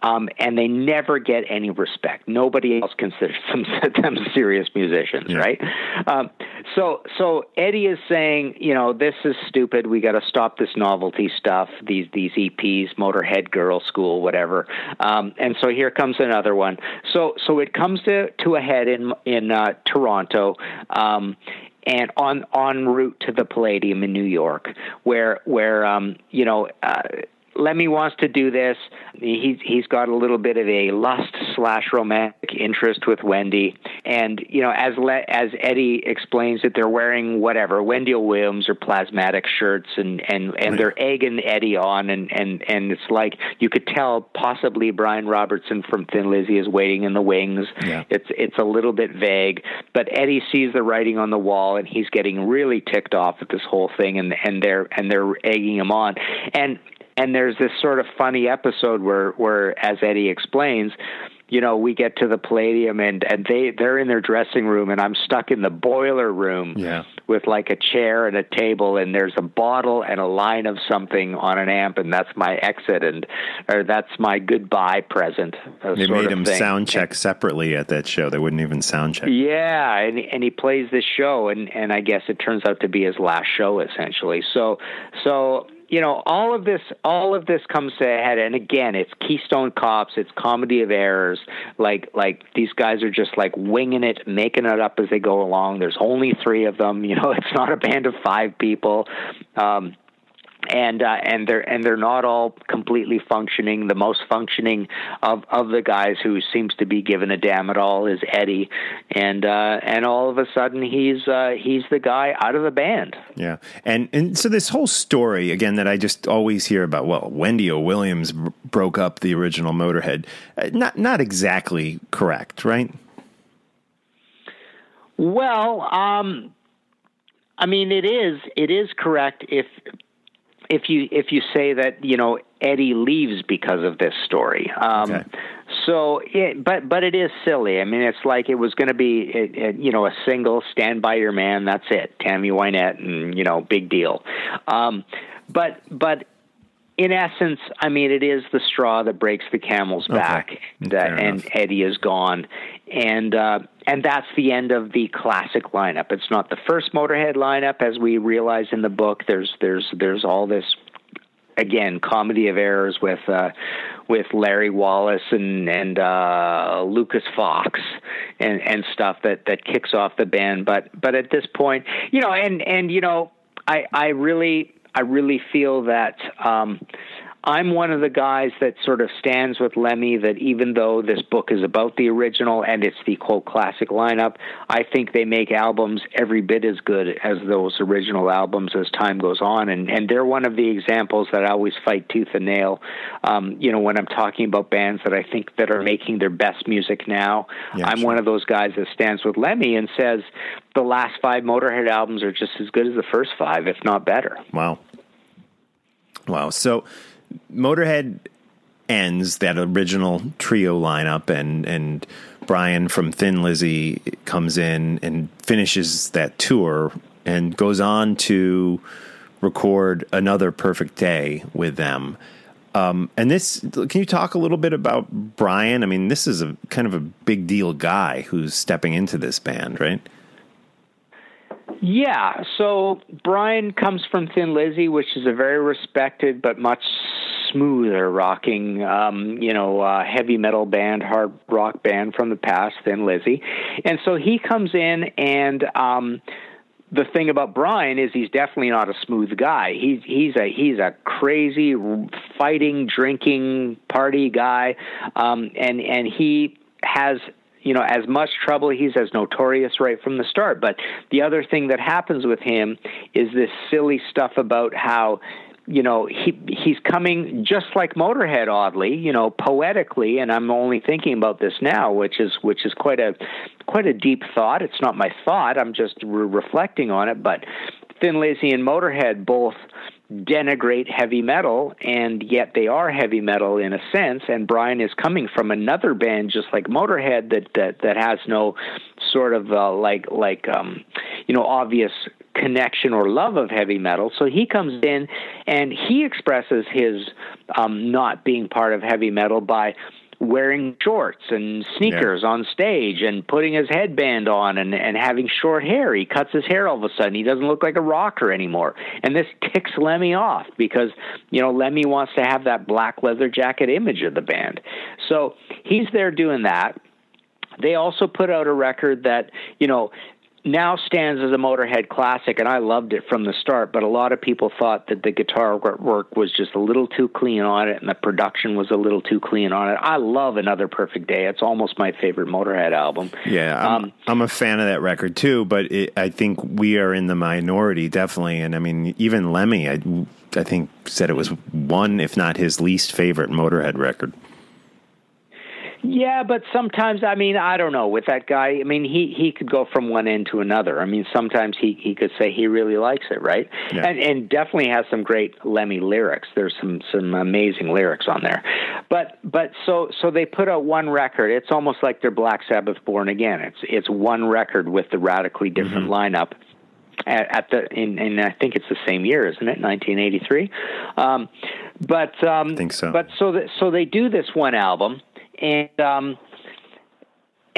um, and they never get any respect. Nobody else considers them, them serious musicians, Yeah. right? Um, so so Eddie is saying, you know, this is stupid. We got to stop this novelty stuff. These these EPs, Motorhead, Girlschool, whatever. Um, and so here comes another one. So so it comes to to a head in in uh, Toronto. Um, and on en route to the Palladium in New York, where where um, you know uh, Lemmy wants to do this. He's he's got a little bit of a lust slash romantic interest with Wendy, and you know as Le- as Eddie explains that they're wearing whatever Wendy Williams or plasmatic shirts, and and and they're egging Eddie on, and and and it's like you could tell possibly Brian Robertson from Thin Lizzy is waiting in the wings. Yeah. It's it's a little bit vague, but Eddie sees the writing on the wall, and he's getting really ticked off at this whole thing, and and they're and they're egging him on, and and there's this sort of funny episode where where as Eddie explains. You know, we get to the Palladium and, and they, they're in their dressing room and I'm stuck in the boiler room Yeah. with like a chair and a table and there's a bottle and a line of something on an amp and that's my exit and or that's my goodbye present. They made him thing. sound check separately at that show. They wouldn't even sound check. Yeah, and and he plays this show, and and I guess it turns out to be his last show essentially. So so you know all of this all of this comes to a head, and again, it's Keystone Cops, it's comedy of errors. Like like these guys are just like winging it, making it up as they go along. There's only three of them. You know, it's not a band of five people. Um, and uh, and they're and they're not all completely functioning. The most functioning of of the guys who seems to be given a damn at all is Eddie, and uh, and all of a sudden he's uh, he's the guy out of the band. Yeah, and and so this whole story again that I just always hear about. Well, Wendy O. Williams b- broke up the original Motorhead. Uh, not not exactly correct, right? Well, um, I mean, it is it is correct if if you if you say that you know Eddie leaves because of this story. Um, Okay. So, it, but but it is silly. I mean, it's like it was going to be it, it, you know a single "Stand by Your Man." That's it, Tammy Wynette, and you know, big deal. Um, but but in essence, I mean, it is the straw that breaks the camel's back, and, uh, and. Eddie is gone, and uh, and that's the end of the classic lineup. It's not the first Motorhead lineup, as we realize in the book. There's there's there's all this again comedy of errors with uh, with Larry Wallis and and uh, Lucas Fox and and stuff that that kicks off the band. But but at this point, you know, and and you know, I I really I really feel that. Um, I'm one of the guys that sort of stands with Lemmy that even though this book is about the original and it's the quote classic lineup, I think they make albums every bit as good as those original albums as time goes on. And, and they're one of the examples that I always fight tooth and nail. Um, you know, when I'm talking about bands that I think that are making their best music now, Yeah, I'm sure. one of those guys that stands with Lemmy and says the last five Motorhead albums are just as good as the first five, if not better. Wow. Wow. So Motorhead ends that original trio lineup and and Brian from Thin Lizzy comes in and finishes that tour and goes on to record another perfect day with them. Um, and this, can you talk a little bit about Brian? I mean, this is a kind of a big deal guy who's stepping into this band, right? Yeah, so Brian comes from Thin Lizzy, which is a very respected but much smoother rocking, um, you know, uh, heavy metal band, hard rock band from the past, Thin Lizzy, and so he comes in and. Um, the thing about Brian is he's definitely not a smooth guy. He's he's a he's a crazy fighting, drinking, party guy, um, and and he has you know as much trouble. He's as notorious right from the start. But the other thing that happens with him is this silly stuff about how you know he he's coming just like Motorhead oddly you know poetically and I'm only thinking about this now which is which is quite a quite a deep thought it's not my thought I'm just re- reflecting on it but Thin Lizzy and Motorhead both denigrate heavy metal and yet they are heavy metal in a sense and Brian is coming from another band just like Motorhead that that that has no sort of uh, like like um you know obvious connection or love of heavy metal. So he comes in and he expresses his um not being part of heavy metal by wearing shorts and sneakers on stage and putting his headband on and, and having short hair. He cuts his hair all of a sudden. He doesn't look like a rocker anymore. And this ticks Lemmy off because, you know, Lemmy wants to have that black leather jacket image of the band. So he's there doing that. They also put out a record that, you know, now stands as a Motorhead classic, and I loved it from the start. But a lot of people thought that the guitar work was just a little too clean on it, and the production was a little too clean on it. I love Another Perfect Day; it's almost my favorite Motorhead album. Yeah, I'm, Um, I'm a fan of that record too, but it, I think we are in the minority, definitely. And I mean, even Lemmy, I, I think, said it was one, if not his least favorite Motorhead record. Yeah, but sometimes I mean I don't know with that guy. I mean he he could go from one end to another. I mean sometimes he he could say he really likes it, right? Yeah. And and definitely has some great Lemmy lyrics. There's some some amazing lyrics on there. But but so so they put out one record. It's almost like they're Black Sabbath Born Again. It's it's one record with the radically different lineup. At, at the in, in I think it's the same year, isn't it? 1983. Um, but um, I think so. But so that so they do this one album, and um,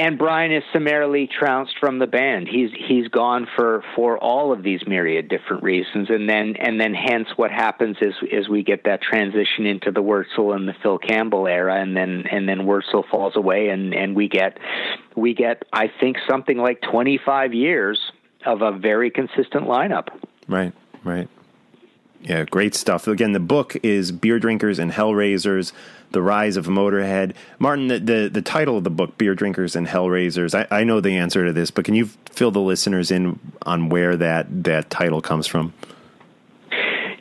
and Brian is summarily trounced from the band. He's he's gone for for all of these myriad different reasons, and then and then hence what happens is is we get that transition into the Wurzel and the Phil Campbell era, and then and then Wurzel falls away, and and we get we get I think something like twenty five years of a very consistent lineup. Right, right. Yeah, great stuff. Again, the book is Beer Drinkers and Hellraisers, The Rise of Motorhead. Martin, the, the, the title of the book, Beer Drinkers and Hellraisers, I, I know the answer to this, but can you fill the listeners in on where that, that title comes from?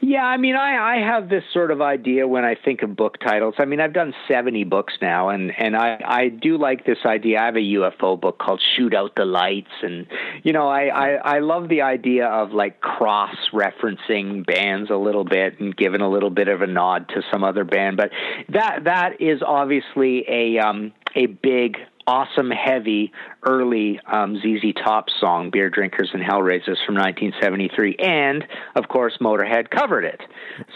Yeah, I mean, I, I have this sort of idea when I think of book titles. I mean, I've done 70 books now, and, and I, I do like this idea. I have a UFO book called Shoot Out the Lights, and, you know, I, I, I love the idea of like cross referencing bands a little bit and giving a little bit of a nod to some other band. But that that is obviously a um, a big awesome, heavy, early um, ZZ Top song, Beer Drinkers and Hellraisers from 1973. And, of course, Motorhead covered it.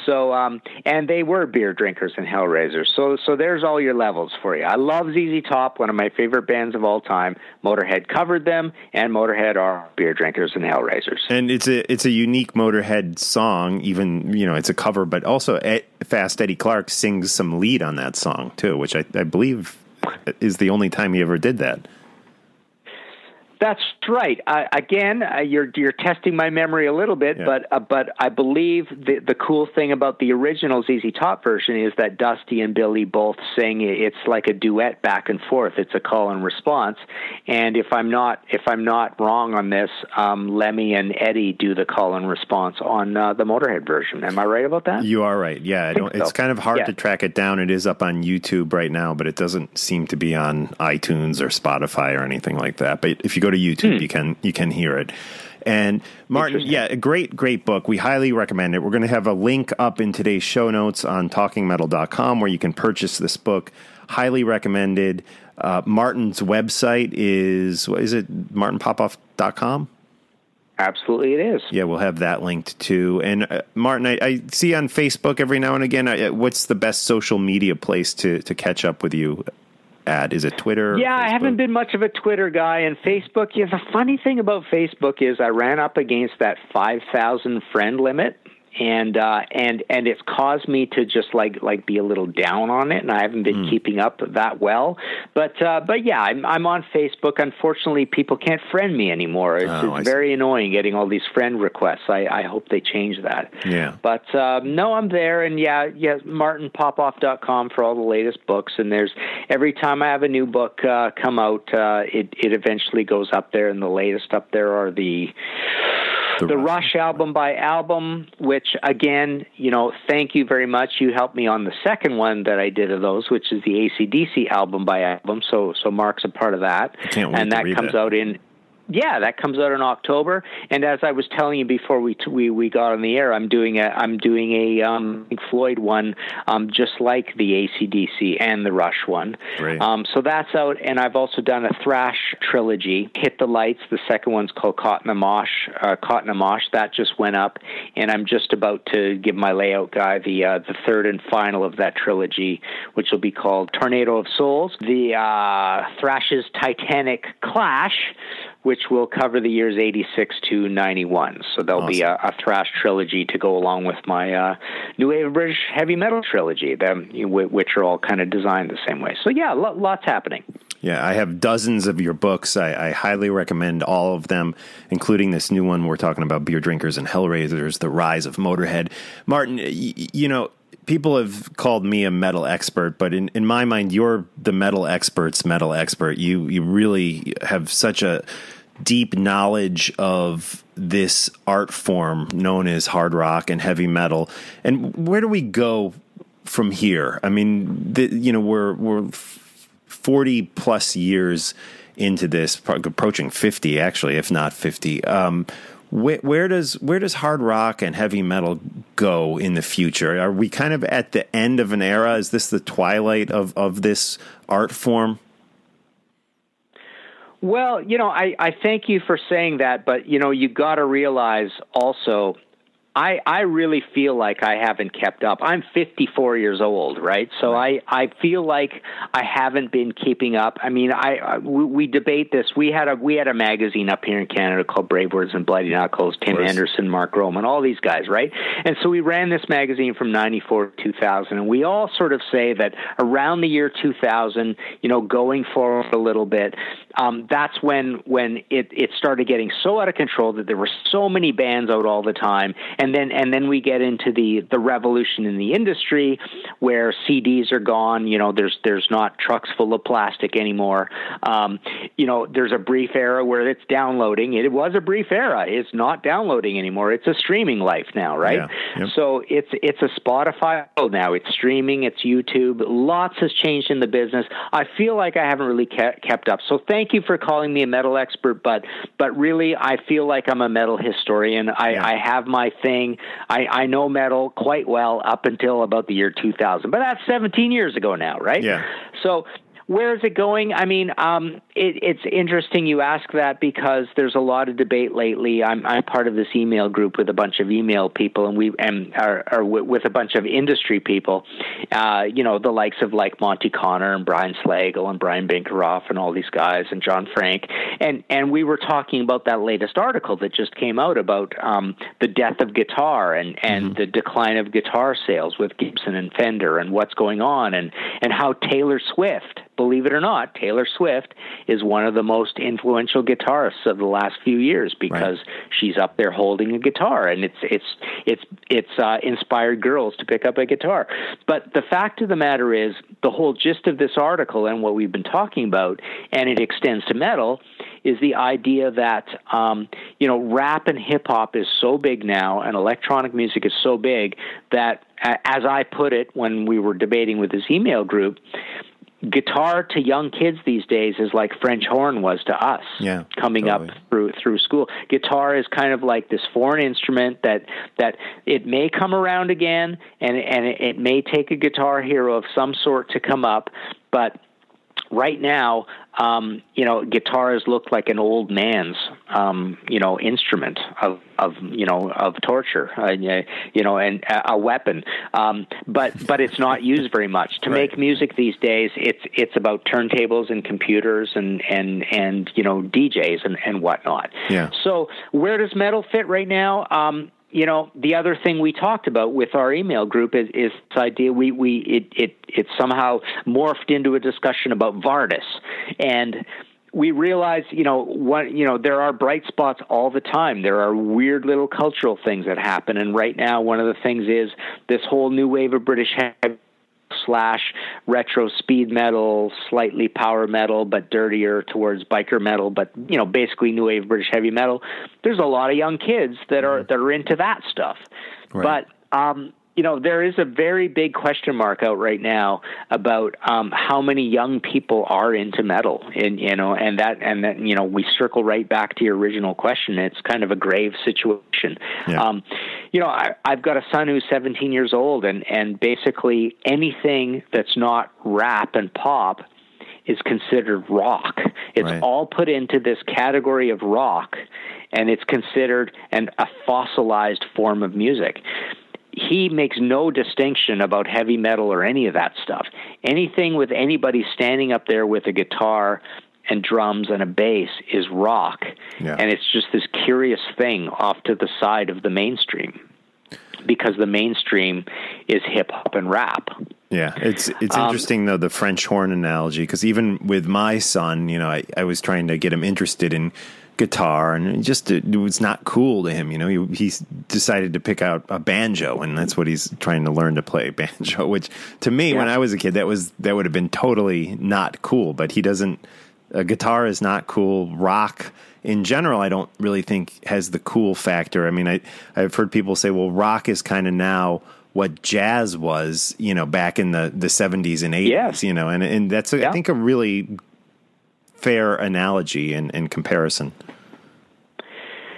So, um, and they were Beer Drinkers and Hellraisers. So, so there's all your levels for you. I love ZZ Top, one of my favorite bands of all time. Motorhead covered them, and Motorhead are Beer Drinkers and Hellraisers. And it's a it's a unique Motorhead song. Even you know it's a cover, but also Fast Eddie Clarke sings some lead on that song too, which I, I believe is the only time he ever did that. That's right. Uh, again, uh, you're you're testing my memory a little bit, yeah. but uh, but I believe the the cool thing about the original ZZ Top version is that Dusty and Billy both sing. It's like a duet back and forth. It's a call and response. And if I'm not if I'm not wrong on this, um, Lemmy and Eddie do the call and response on uh, the Motorhead version. Am I right about that? You are right. Yeah, I don't. So. It's kind of hard yeah. to track it down. It is up on YouTube right now, but it doesn't seem to be on iTunes or Spotify or anything like that. But if you go to YouTube, hmm. you can you can hear it. And Martin, yeah, a great, great book. We highly recommend it. We're going to have a link up in today's show notes on talkingmetal.com where you can purchase this book. Highly recommended. Uh, Martin's website is, what is it, martinpopoff.com? Absolutely, it is. Yeah, we'll have that linked too. And uh, Martin, I, I, see on Facebook every now and again. Uh, what's the best social media place to to catch up with you at? Is it Twitter? Yeah, I haven't been much of a Twitter guy. And Facebook, yeah, the funny thing about Facebook is I ran up against that 5,000 friend limit and uh, and and it's caused me to just like like be a little down on it, and I haven't been mm. keeping up that well. But uh, but yeah, I'm I'm on Facebook. Unfortunately, people can't friend me anymore. It's, oh, it's very see. annoying getting all these friend requests. I, I hope they change that. Yeah. But uh, no, I'm there, and yeah, yeah, MartinPopoff.com for all the latest books. And there's every time I have a new book uh, come out, uh, it it eventually goes up there, and the latest up there are the the, the Rush. Rush album by album, which again, you know, thank you very much. You helped me on the second one that I did of those, which is the ACDC album by album. So, so Mark's a part of that, and that comes out in yeah, that comes out in October. And as I was telling you before we t- we we got on the air, I'm doing a I'm doing a um, Floyd one, um, just like the ACDC and the Rush one. Um, so that's out, and I've also done a thrash trilogy. Hit the lights. The second one's called Caught in a Mosh. Uh, Caught in a Mosh. That just went up, and I'm just about to give my layout guy the uh, the third and final of that trilogy, which will be called Tornado of Souls. The uh, Thrash's Titanic Clash which will cover the years 86 to 91. So there'll awesome. be a, a, thrash trilogy to go along with my uh, New Wave British heavy metal trilogy, them, which are all kind of designed the same way. So yeah, lots happening. Yeah, I have dozens of your books. I, I, highly recommend all of them, including this new one we're talking about Beer Drinkers and Hellraisers, The Rise of Motorhead. Martin, you know, people have called me a metal expert, but in, in my mind, you're the metal expert's metal expert. You you really have such a deep knowledge of this art form known as hard rock and heavy metal. And where do we go from here? I mean, the, you know, we're we're forty plus years into this, approaching fifty actually, if not fifty. Um, where, where, does where does hard rock and heavy metal go in the future? Are we kind of at the end of an era? Is this the twilight of of this art form? Well, you know, I, I thank you for saying that, but you know, you got to realize also I I really feel like I haven't kept up. I'm 54 years old, right? So I I feel like I haven't been keeping up. I mean, I, I we, we, debate this. We had a we had a magazine up here in Canada called Brave Words and Bloody Knuckles. Tim Henderson, Mark Roman, all these guys, right? And so we ran this magazine from 94 to 2000, and we all sort of say that around the year 2000, you know, going forward a little bit, um, that's when when it it started getting so out of control that there were so many bands out all the time and then and then we get into the the revolution in the industry where CDs are gone. You know, there's there's not trucks full of plastic anymore. Um, you know, there's a brief era where it's downloading. It was a brief era. It's not downloading anymore. It's a streaming life now, right? Yeah. Yep. So it's it's a Spotify now. It's streaming. It's YouTube. Lots has changed in the business. I feel like I haven't really kept, kept up. So thank you for calling me a metal expert, but but really I feel like I'm a metal historian. I, yeah. I have my thing I, I know metal quite well up until about the year 2000, but that's 17 years ago now, right? Yeah. So where is it going? I mean, um, it, it's interesting you ask that because there's a lot of debate lately. I'm, I'm part of this email group with a bunch of email people, and we and are, are with a bunch of industry people. Uh, you know, the likes of like Monte Conner and Brian Slagel and Brian Binkeroff and all these guys and John Frank, and and we were talking about that latest article that just came out about um, the death of guitar and and mm-hmm. the decline of guitar sales with Gibson and Fender and what's going on and and how Taylor Swift believe it or not, Taylor Swift is one of the most influential guitarists of the last few years because right. she's up there holding a guitar, and it's it's it's it's uh, inspired girls to pick up a guitar. But the fact of the matter is, the whole gist of this article and what we've been talking about, and it extends to metal, is the idea that um, you know rap and hip hop is so big now, and electronic music is so big that, as I put it when we were debating with this email group, guitar to young kids these days is like French horn was to us. Yeah, coming totally. up through through school, guitar is kind of like this foreign instrument that that it may come around again, and and it may take a guitar hero of some sort to come up, but right now, um, you know, guitars look like an old man's, um, you know, instrument of, of, you know, of torture, uh, you know, and a weapon. Um, but, but it's not used very much. To right. make music these days, it's, it's about turntables and computers and, and, and, you know, DJs and, and whatnot. Yeah. So where does metal fit right now? You know, the other thing we talked about with our email group is, is this idea we, we it, it it somehow morphed into a discussion about Vardis. And we realize, you know, what you know, there are bright spots all the time. There are weird little cultural things that happen, and right now, one of the things is this whole new wave of British heavy slash retro speed metal, slightly power metal, but dirtier towards biker metal, but you know, basically new wave British heavy metal. There's a lot of young kids that are that are into that stuff. Right. But um, you know, there is a very big question mark out right now about um, how many young people are into metal, and you know, and that, and that, you know, we circle right back to your original question. It's kind of a grave situation. Yeah. Um, you know, I, I've got a son who's 17 years old, and and basically anything that's not rap and pop is considered rock. It's right. all put into this category of rock, and it's considered an, a fossilized form of music he makes no distinction about heavy metal or any of that stuff. Anything with anybody standing up there with a guitar and drums and a bass is rock. Yeah. And it's just this curious thing off to the side of the mainstream because the mainstream is hip hop and rap. Yeah, it's it's um, interesting though the French horn analogy because even with my son, you know, I, I was trying to get him interested in guitar and just it was not cool to him you know he, he decided to pick out a banjo and that's what he's trying to learn to play banjo which to me yeah. when i was a kid that was that would have been totally not cool but he doesn't a guitar is not cool rock in general i don't really think has the cool factor i mean i i've heard people say well rock is kind of now what jazz was you know back in the the 70s and 80s yeah. you know and and that's yeah. i think a really fair analogy and, and comparison.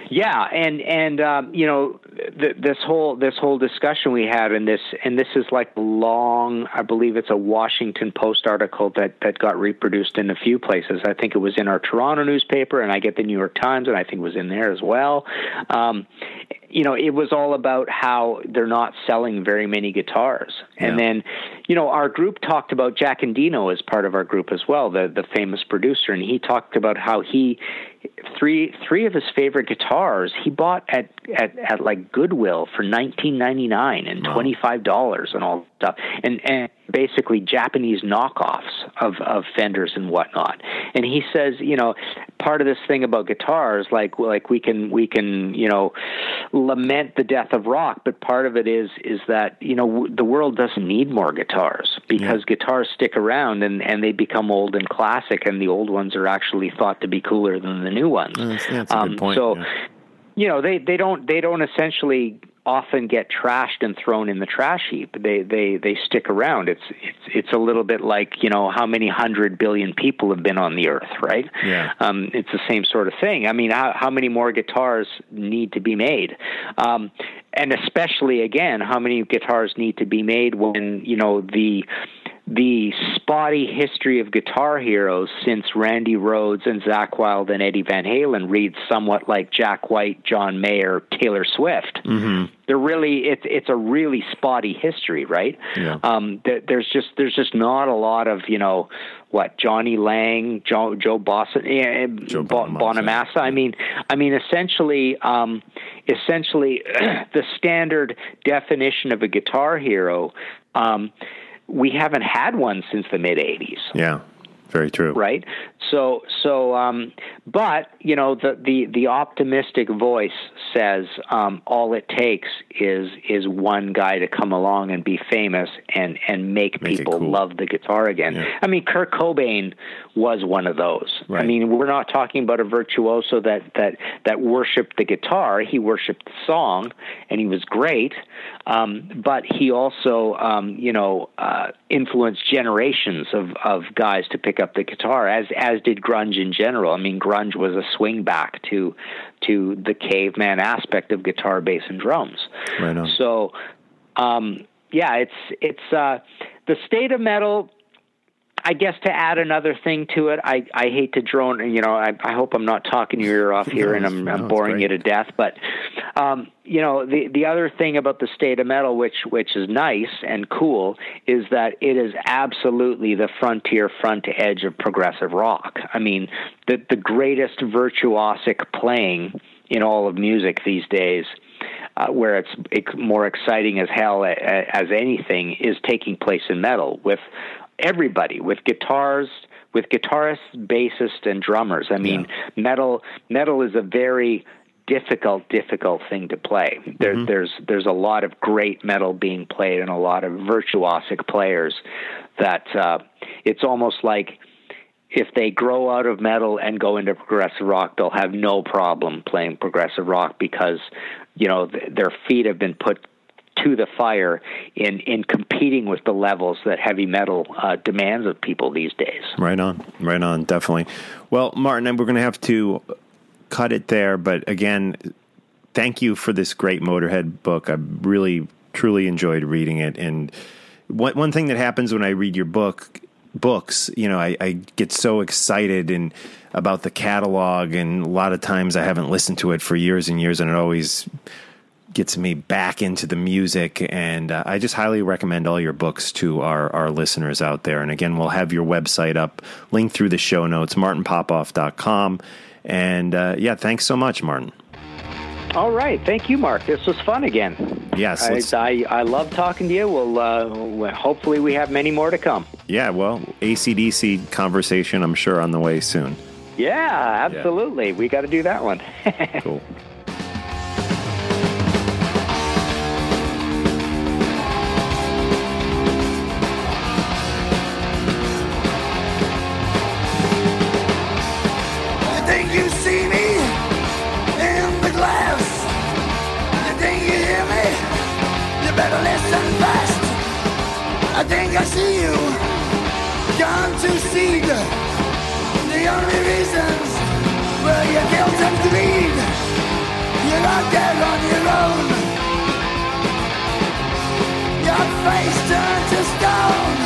Yeah, and and um, you know th- this whole this whole discussion we had, and this and this is like long. I believe it's a Washington Post article that that got reproduced in a few places. I think it was in our Toronto newspaper, and I get the New York Times, and I think it was in there as well. Um, you know, it was all about how they're not selling very many guitars. And then, you know, our group talked about Jack Endino as part of our group as well, the the famous producer, and he talked about how he three three of his favorite guitars he bought at at, at like Goodwill for nineteen ninety nine and twenty five dollars and all stuff. And and basically Japanese knockoffs of, of Fenders and whatnot. And he says, you know, part of this thing about guitars, like like we can we can you know lament the death of rock, but part of it is is that you know the world doesn't need more guitars because yeah. guitars stick around and and they become old and classic, and the old ones are actually thought to be cooler than the new ones. That's, that's a um, good point. So. Yeah. You know they they don't they don't essentially often get trashed and thrown in the trash heap. They they they stick around. It's it's it's a little bit like you know how many hundred billion people have been on the earth, right? Yeah. Um, it's the same sort of thing. I mean, how how many more guitars need to be made? Um, and especially again, how many guitars need to be made when you know the the spotty history of guitar heroes since Randy Rhoads and Zakk Wylde and Eddie Van Halen reads somewhat like Jack White, John Mayer, Taylor Swift. Mm-hmm. They're really it's it's a really spotty history, right? Yeah. Um, there, there's just there's just not a lot of you know what Jonny Lang, Joe Joe Boston, eh, Joe Bo- Bonamassa. Bonamassa. I mean, I mean, essentially, um, essentially, the standard definition of a guitar hero. Um, we haven't had one since the mid '80s Yeah, very true. right? So, so, um, but you know, the the the optimistic voice says um, all it takes is is one guy to come along and be famous and and make, Make people cool. love the guitar again. Yeah. I mean, Kurt Cobain was one of those. I mean, we're not talking about a virtuoso that that that worshipped the guitar. He worshipped the song, and he was great. Um, but he also, um, you know, uh, influenced generations of, of guys to pick up the guitar, as as did grunge in general. I mean, grunge was a swing back to to the caveman aspect of guitar, bass, and drums. Right on. So, um, yeah, it's it's uh, the state of metal. I guess to add another thing to it, I, I hate to drone. You know, I, I hope I'm not talking your ear off here, No, and I'm, I'm boring you to death. But um, you know, the the other thing about the state of metal, which which is nice and cool, is that it is absolutely the frontier, front edge of progressive rock. I mean, the the greatest virtuosic playing in all of music these days uh, where it's, it's more exciting as hell a- as anything is taking place in metal with everybody with guitars with guitarists bassists and drummers. I mean metal metal is a very difficult difficult thing to play. There, there's there's a lot of great metal being played and a lot of virtuosic players that uh, it's almost like if they grow out of metal and go into progressive rock, they'll have no problem playing progressive rock because you know th- their feet have been put to the fire in in competing with the levels that heavy metal uh, demands of people these days. Right on, right on, definitely. Well, Martin, we're going to have to cut it there. But again, thank you for this great Motorhead book. I really, truly enjoyed reading it. And one one thing that happens when I read your book, books, you know, I, I get so excited and about the catalog, and a lot of times I haven't listened to it for years and years, and it always gets me back into the music and uh, i just highly recommend all your books to our, our listeners out there and again we'll have your website up link through the show notes martinpopoff.com and uh, yeah thanks so much martin All right, thank you, Mark. This was fun again. Yes, I, I, I love talking to you. We'll uh, hopefully we have many more to come. yeah well acdc conversation i'm sure on the way soon Yeah, absolutely. We got to do that one. cool think I see you. Gone to seed. The only reasons were your guilt and greed. You're out there on your own. Your face turned to stone.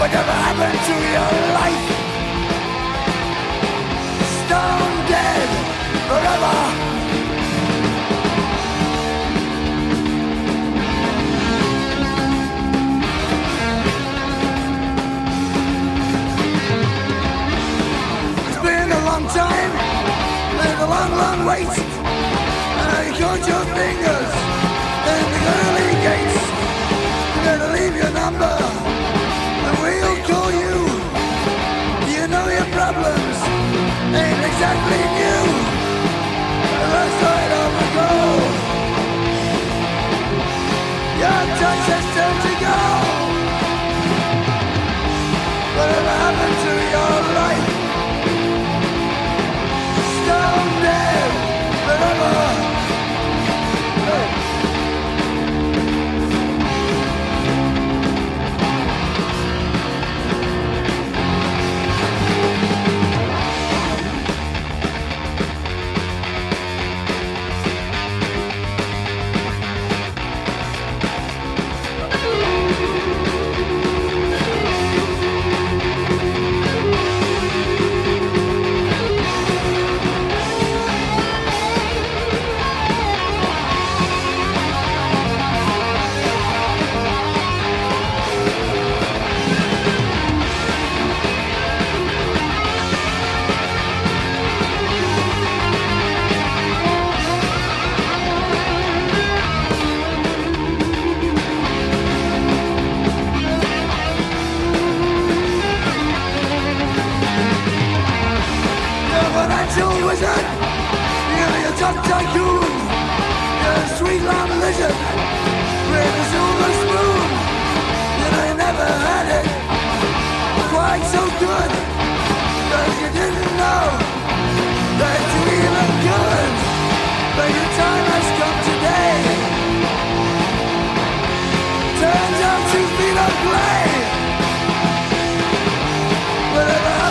Whatever happened to your life? stone dead forever. Time, been a long, long wait. And you count your fingers in the early gates. You better leave your number, and we'll call you. You know your problems ain't exactly new. The left side of the goal. Your touch has turned tycoon. You're a sweet long lizard with a silver spoon. You know you never had it quite so good. Cause you didn't know that you even could. But your time has come today. Turns out you feel a play. Whatever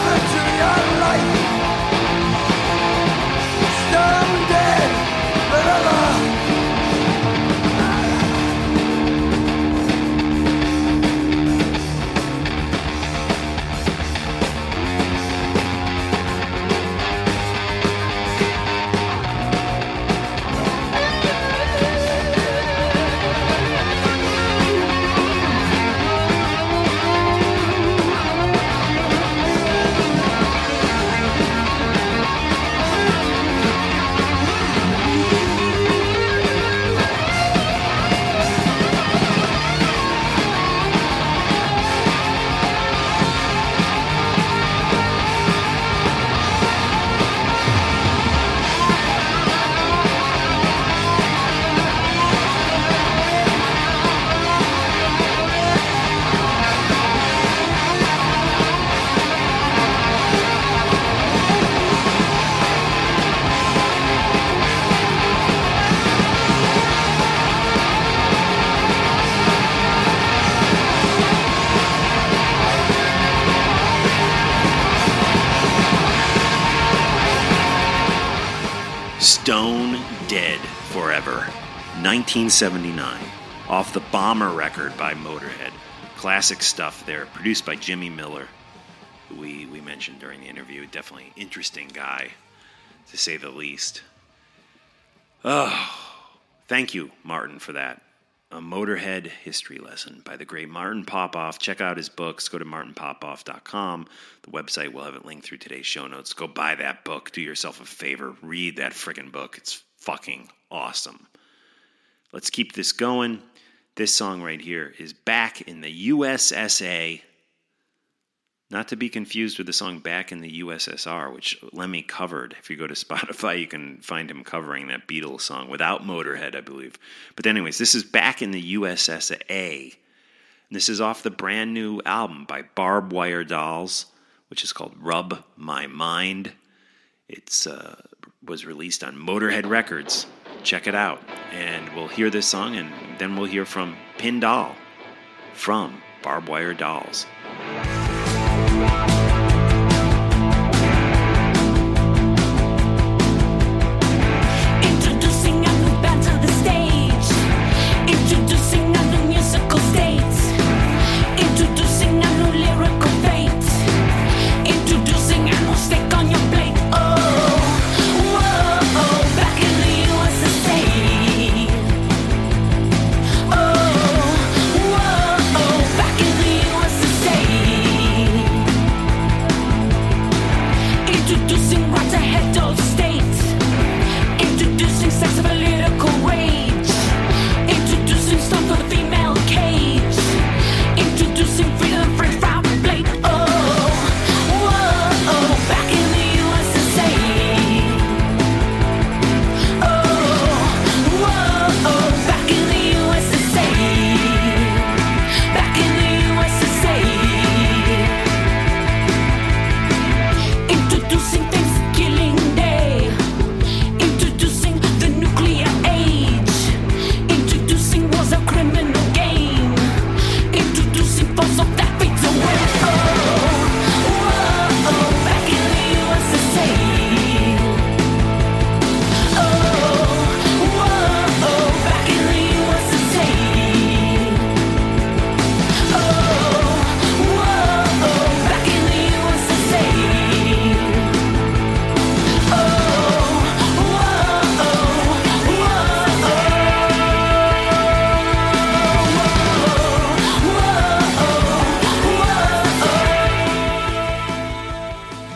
1979, off the Bomber record by Motorhead. Classic stuff there, produced by Jimmy Miller, who we, we mentioned during the interview. Definitely interesting guy, to say the least. Oh, thank you, Martin, for that. A Motorhead history lesson by the great Martin Popoff. Check out his books. Go to martinpopoff.com. The website will have it linked through today's show notes. Go buy that book. Do yourself a favor. Read that friggin' book. It's fucking awesome. Let's keep this going. This song right here is Back in the USSA. Not to be confused with the song Back in the USSR, which Lemmy covered. If you go to Spotify, you can find him covering that Beatles song without Motorhead, I believe. But, anyways, this is Back in the USSA. This is off the brand new album by Barb Wire Dolls, which is called Rub My Mind. It's uh, was released on Motorhead Records. Check it out, and we'll hear this song, and then we'll hear from Pyn Doll from Barb Wire Dolls.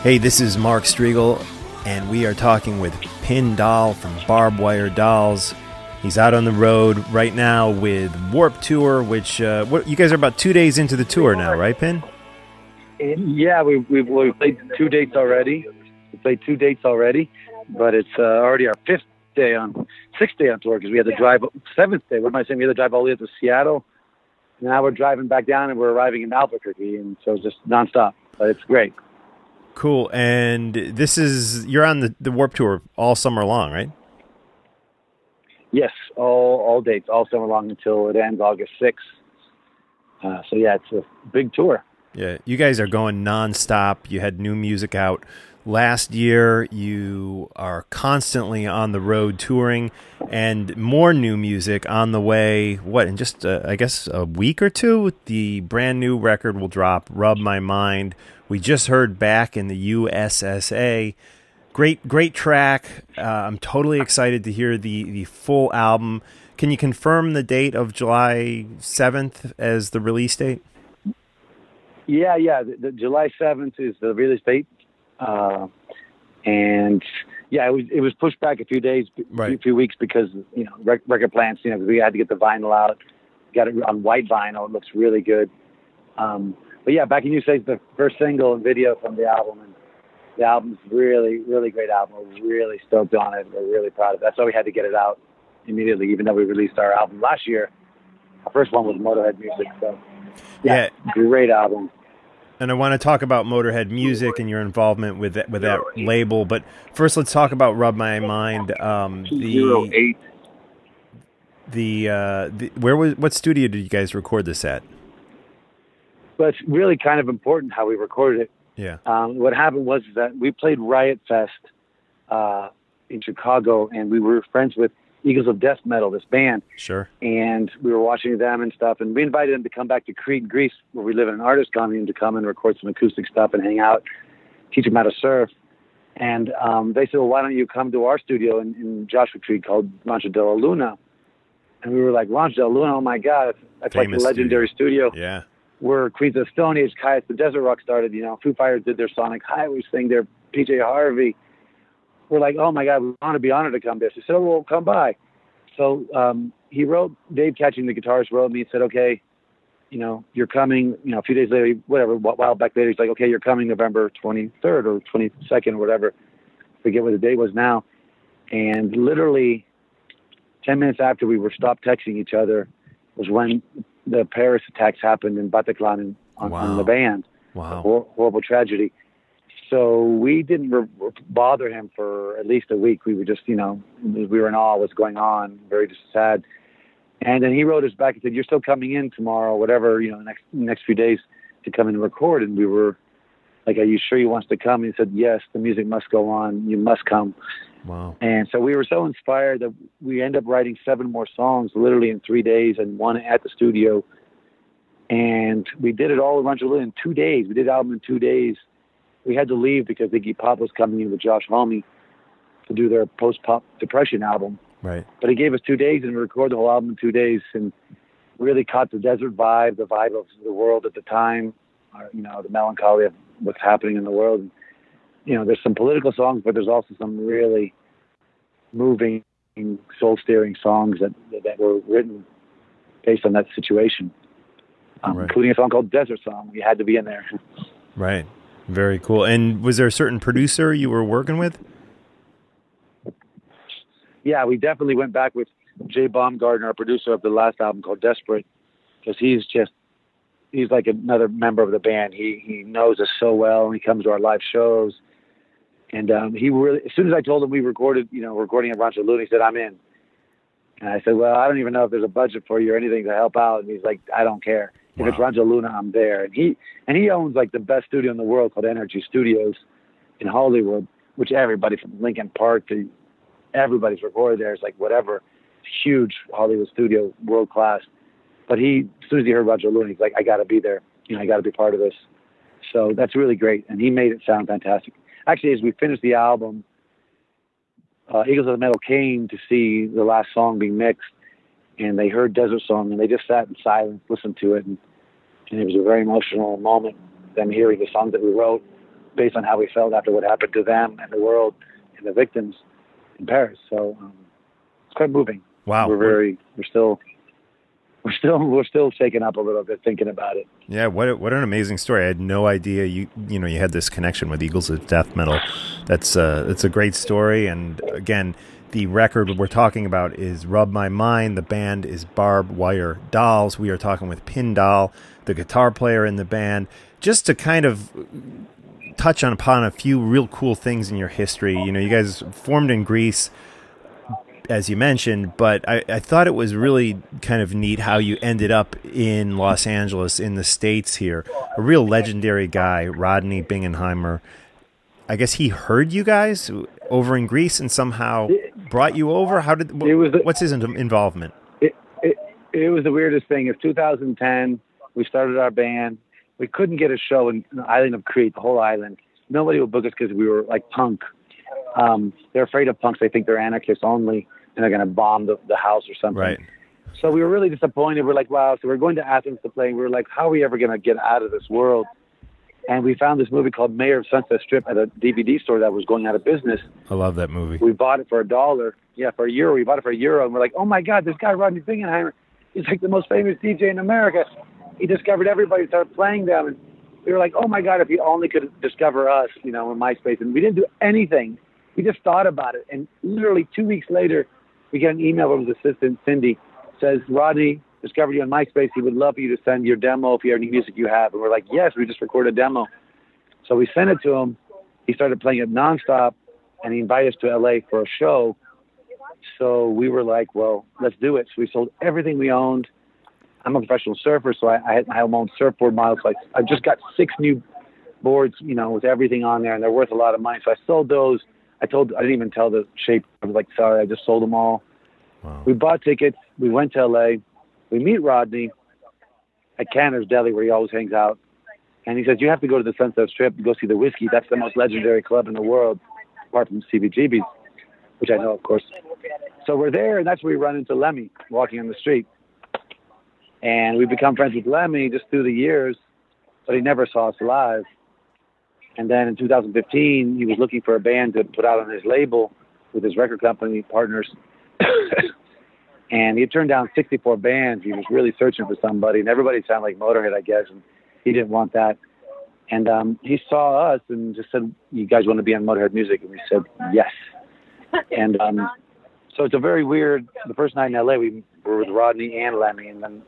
Hey, this is Mark Strigl, and we are talking with Pyn Doll from Barbed Wire Dolls. He's out on the road right now with Warped Tour, which uh, what, you guys are about two days into the tour now, right, Pyn? Yeah, we we've, we played two dates already. We played two dates already, but it's uh, already our fifth day on sixth day on tour because we had to drive seventh day. What am I saying? We had to drive all the way to Seattle. Now we're driving back down and we're arriving in Albuquerque, and so it's just nonstop. But it's great. Cool. And this is you're on the the Warped Tour all summer long, right? Yes, all all dates, all summer long until it ends August sixth. Uh, so yeah, it's a big tour. Yeah, you guys are going nonstop. You had new music out last year. You are constantly on the road touring, and more new music on the way. What in just uh, I guess a week or two, the brand new record will drop. Rub my mind. We just heard back in the USSA. Great, great track. Uh, I'm totally excited to hear the the full album. Can you confirm the date of July 7th as the release date? Yeah, yeah. The, the July seventh is the release date, uh, and yeah, it was it was pushed back a few days, Right. a few weeks because you know rec- record plants. You know, we had to get the vinyl out. Got it on white vinyl. It looks really good. Um, but yeah, back in you say the first single and video from the album, and the album's really, really great album. We're really stoked on it. We're really proud of it. That's why we had to get it out immediately, even though we released our album last year. Our first one was Motorhead Music, so Yeah. great album. And I want to talk about Motorhead Music and your involvement with that, with that label. But first, let's talk about Rub My Mind. Um, the eight. the, uh, the where was what studio did you guys record this at? But it's really kind of important how we recorded it. Yeah. Um, what happened was that we played Riot Fest uh, in Chicago, and we were friends with Eagles of Death Metal, this band, Sure. and we were watching them and stuff. And we invited them to come back to Crete, Greece, where we live in an artist commune, to come and record some acoustic stuff and hang out, teach them how to surf. And um, they said, "Well, why don't you come to our studio in, in Joshua Tree called Rancho de la Luna?" And we were like, "Rancho de la Luna? Oh my God, that's, that's like Famous a legendary studio." Yeah. Where Queens of Stone Age, Kyuss the Desert Rock started. You know, Foo Fighters did their Sonic Highway thing. Their PJ Harvey. We're like, oh my God, we want to be honored to come to this. He said, oh, well, come by. So um, he wrote, Dave Catching, the guitarist, wrote me and said, okay, you know, you're coming. You know, a few days later, whatever, a while back later, he's like, okay, you're coming November 23rd or 22nd or whatever. Forget what the date was now. And literally, 10 minutes after we were stopped texting each other was when the Paris attacks happened in Bataclan and on, on the band. Wow. Hor- horrible tragedy. So we didn't re- re- bother him for at least a week. We were just, you know, we were in awe of what's going on, very just sad. And then he wrote us back and said, "You're still coming in tomorrow, whatever, you know, the next next few days to come and record." And we were like, "Are you sure he wants to come?" And he said, "Yes, the music must go on. You must come." Wow. And so we were so inspired that we ended up writing seven more songs literally in three days and one at the studio. And we did it all around in two days. We did the album in two days. We had to leave because Iggy Pop was coming in with Josh Homme to do their post pop depression album. Right. But he gave us two days and we recorded the whole album in two days and really caught the desert vibe, the vibe of the world at the time, uh, you know, the melancholy of what's happening in the world. You know, there's some political songs, but there's also some really moving, soul stirring songs that that were written based on that situation, um, Right. including a song called Desert Song. You had to be in there. Right. Very cool. And was there a certain producer you were working with? yeah, we definitely went back with Jay Baumgartner, our producer of the last album called Desperate, because he's just he's like another member of the band. He he knows us so well, and he comes to our live shows. And um, he really, as soon as I told him we recorded, you know, recording at Rancho Luna, he said, "I'm in." And I said, "Well, I don't even know if there's a budget for you or anything to help out." And he's like, "I don't care. If it's. Rancho Luna, I'm there." And he and he owns like the best studio in the world called NRG Studios in Hollywood, which everybody from Linkin Park to everybody's recorded there. It's like whatever, huge Hollywood studio, world class. But he, as soon as he heard Rancho Luna, he's like, I got to be there. You know, I got to be part of this. So that's really great, and he made it sound fantastic. Actually, as we finished the album, uh, Eagles of Death Metal came to see the last song being mixed, and they heard Desert Song, and they just sat in silence, listened to it, and, and it was a very emotional moment. Them hearing the songs that we wrote, based on how we felt after what happened to them and the world and the victims in Paris. So um, it's quite moving. Wow. We're very, we're still, we're still, we're still shaken up a little bit thinking about it. Yeah, what what an amazing story! I had no idea you you know you had this connection with Eagles of Death Metal. That's uh, it's a great story, and again, the record we're talking about is Rub My Mind. The band is Barbed Wire Dolls. We are talking with Pyn Doll, the guitar player in the band, just to kind of touch on upon a few real cool things in your history. You know, you guys formed in Greece, as you mentioned, but I, I thought it was really kind of neat how you ended up in Los Angeles in the States here. A real legendary guy, Rodney Bingenheimer. I guess he heard you guys over in Greece and somehow brought you over. How did? It was- what's his involvement? it, it, it was the weirdest thing. It's 2010. We started our band. We couldn't get a show in the island of Crete, the whole island. Nobody would book us because we were like punk. Um, they're afraid of punks. They think they're anarchists only, they're going to bomb the, the house or something. Right. So we were really disappointed. We're like, wow. So we're going to Athens to play. And We were like, how are we ever going to get out of this world? And we found this movie called Mayor of Sunset Strip at a DVD store that was going out of business. I love that movie. We bought it for a dollar. Yeah, for a euro. We bought it for a euro, and we're like, oh my god, this guy Rodney Bingenheimer, he's like the most famous DJ in America. He discovered everybody, started playing them, and we were like, oh my god, if he only could discover us, you know, in MySpace. And we didn't do anything. We just thought about it, and literally two weeks later, we get an email from his assistant Cindy, says Rodney discovered you on MySpace. He would love for you to send your demo if you have any music you have. And we're like, yes, we just recorded a demo. So we sent it to him. He started playing it nonstop, and he invited us to LA for a show. So we were like, well, let's do it. So we sold everything we owned. I'm a professional surfer, so I, I had my own surfboard models. So I, I just got six new boards, you know, with everything on there, and they're worth a lot of money. So I sold those. I told, I didn't even tell the shape. I was like, sorry, I just sold them all. We bought tickets. We went to LA. We meet Rodney at Canter's Deli, where he always hangs out. And he says, You have to go to the Sunset Strip and go see the Whiskey. That's the most legendary club in the world, apart from CBGB's, which I know, of course. So we're there, and that's where we run into Lemmy walking on the street. And we become friends with Lemmy just through the years, but he never saw us live. And then in 2015, he was looking for a band to put out on his label with his record company partners. and he had turned down 64 bands. He was really searching for somebody, and everybody sounded like Motorhead, I guess. And he didn't want that. And um, he saw us and just said, "You guys want to be on Motorhead Music?" And we said, "Yes." And um, so it's a very weird. The first night in LA, we were with Rodney and Lemmy, and then,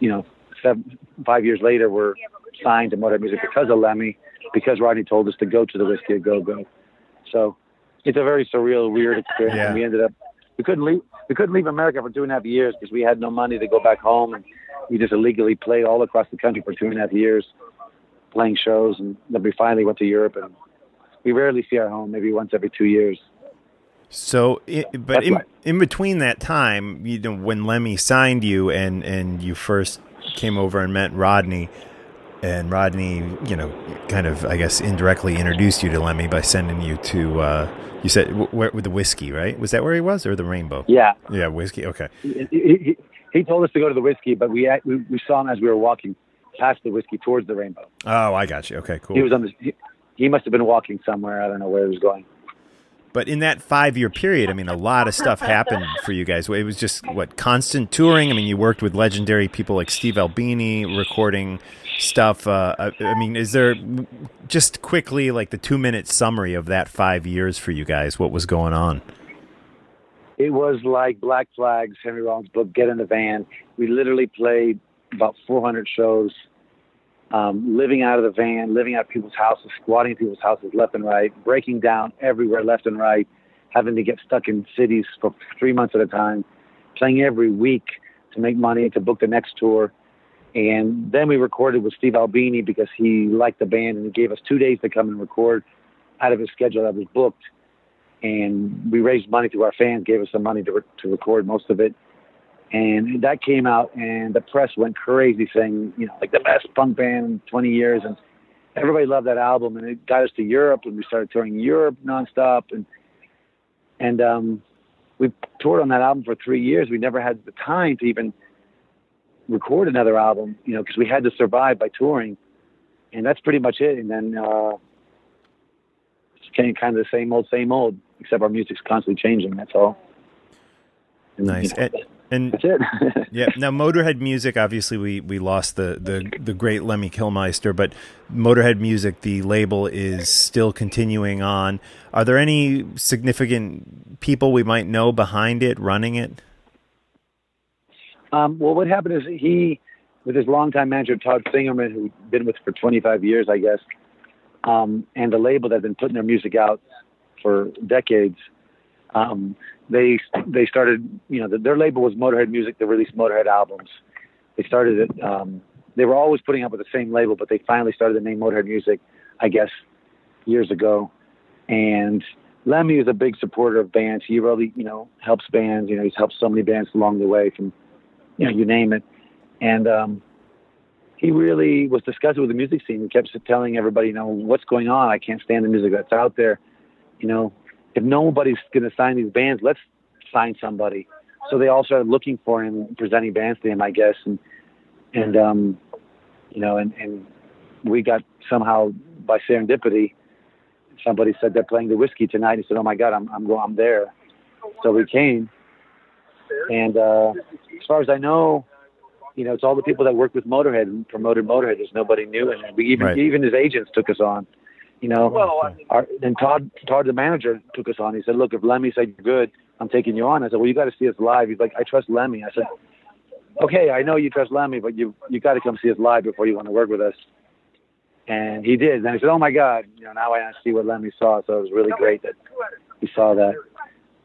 you know, seven, five years later, we're signed to Motorhead Music because of Lemmy, because Rodney told us to go to the Whiskey a Go Go. So it's a very surreal, weird experience. Yeah. And we ended up we couldn't leave we couldn't leave America for two and a half years because we had no money to go back home, and we just illegally played all across the country for two and a half years, playing shows, and then we finally went to Europe, and we rarely see our home, maybe once every two years. So, but That's in, right. in between that time, you know, when Lemmy signed you and and you first came over and met Rodney, and Rodney, you know, kind of, I guess, indirectly introduced you to Lemmy by sending you to, uh, you said, wh- where, with the whiskey, right? Was that where he was, or the Rainbow? Yeah, Yeah, whiskey. Okay. he, he, he told us to go to the whiskey, but we, we we saw him as we were walking past the whiskey towards the rainbow. Oh, I got you. Okay, cool. He was on the. He, he must have been walking somewhere. I don't know where he was going. But in that five year period, I mean, a lot of stuff happened for you guys. It was just what constant touring. I mean, you worked with legendary people like Steve Albini, recording stuff. Uh, I, I mean, is there just quickly like the two minute summary of that five years for you guys? What was going on? It was like Black Flags, Henry Rollins' book, Get in the Van. We literally played about 400 shows, um, living out of the van, living out of people's houses, squatting in people's houses left and right, breaking down everywhere left and right, having to get stuck in cities for three months at a time, playing every week to make money to book the next tour. And then we recorded with Steve Albini because he liked the band and he gave us two days to come and record out of his schedule that was booked and we raised money through our fans, gave us some money to, re- to record most of it. And that came out, and the press went crazy, saying, you know, like the best punk band in 20 years. And everybody loved that album, and it got us to Europe, and we started touring Europe nonstop. And and um, we toured on that album for three years. We never had the time to even record another album, you know, because we had to survive by touring. And that's pretty much it. And then uh, it's kind of, kind of the same old, same old, except our music's constantly changing. That's all. And, Nice. you know, And, And that's it. yeah. Now, Motorhead Music. Obviously, we we lost the the the great Lemmy Kilmister, but Motorhead Music, the label, is still continuing on. Are there any significant people we might know behind it, running it? Um, well, what happened is he, with his longtime manager Todd Singerman, who'd been with for 25 years, I guess, um, and the label that had been putting their music out for decades, um, they they started. You know, the, their label was Motorhead Music. They released Motorhead albums. They started it. Um, they were always putting up with the same label, but they finally started the name Motorhead Music, I guess, years ago. And Lemmy is a big supporter of bands. He really, you know, helps bands. You know, he's helped so many bands along the way from you know, you name it. And um, he really was disgusted with the music scene. He kept telling everybody, you know, what's going on? I can't stand the music that's out there. You know, if nobody's going to sign these bands, let's sign somebody. So they all started looking for him, presenting bands to him, I guess, and and um, you know, and and we got somehow by serendipity, somebody said they're playing the whiskey tonight. He said, "Oh my God, I'm I'm I'm there." So we came, and uh, as far as I know, you know, it's all the people that work with Motorhead and promoted Motorhead. There's nobody new, and we even Right. even his agents took us on. You know, Well, I mean- our, and Todd Todd the manager took us on. He said, "Look, if Lemmy said you're good, I'm taking you on." I said, "Well, you got to see us live." He's like, "I trust Lemmy." I said, "Okay, I know you trust Lemmy, but you you got to come see us live before you want to work with us." And he did. And I said, "Oh my God, you know, now I see what Lemmy saw." So it was really great that he saw that.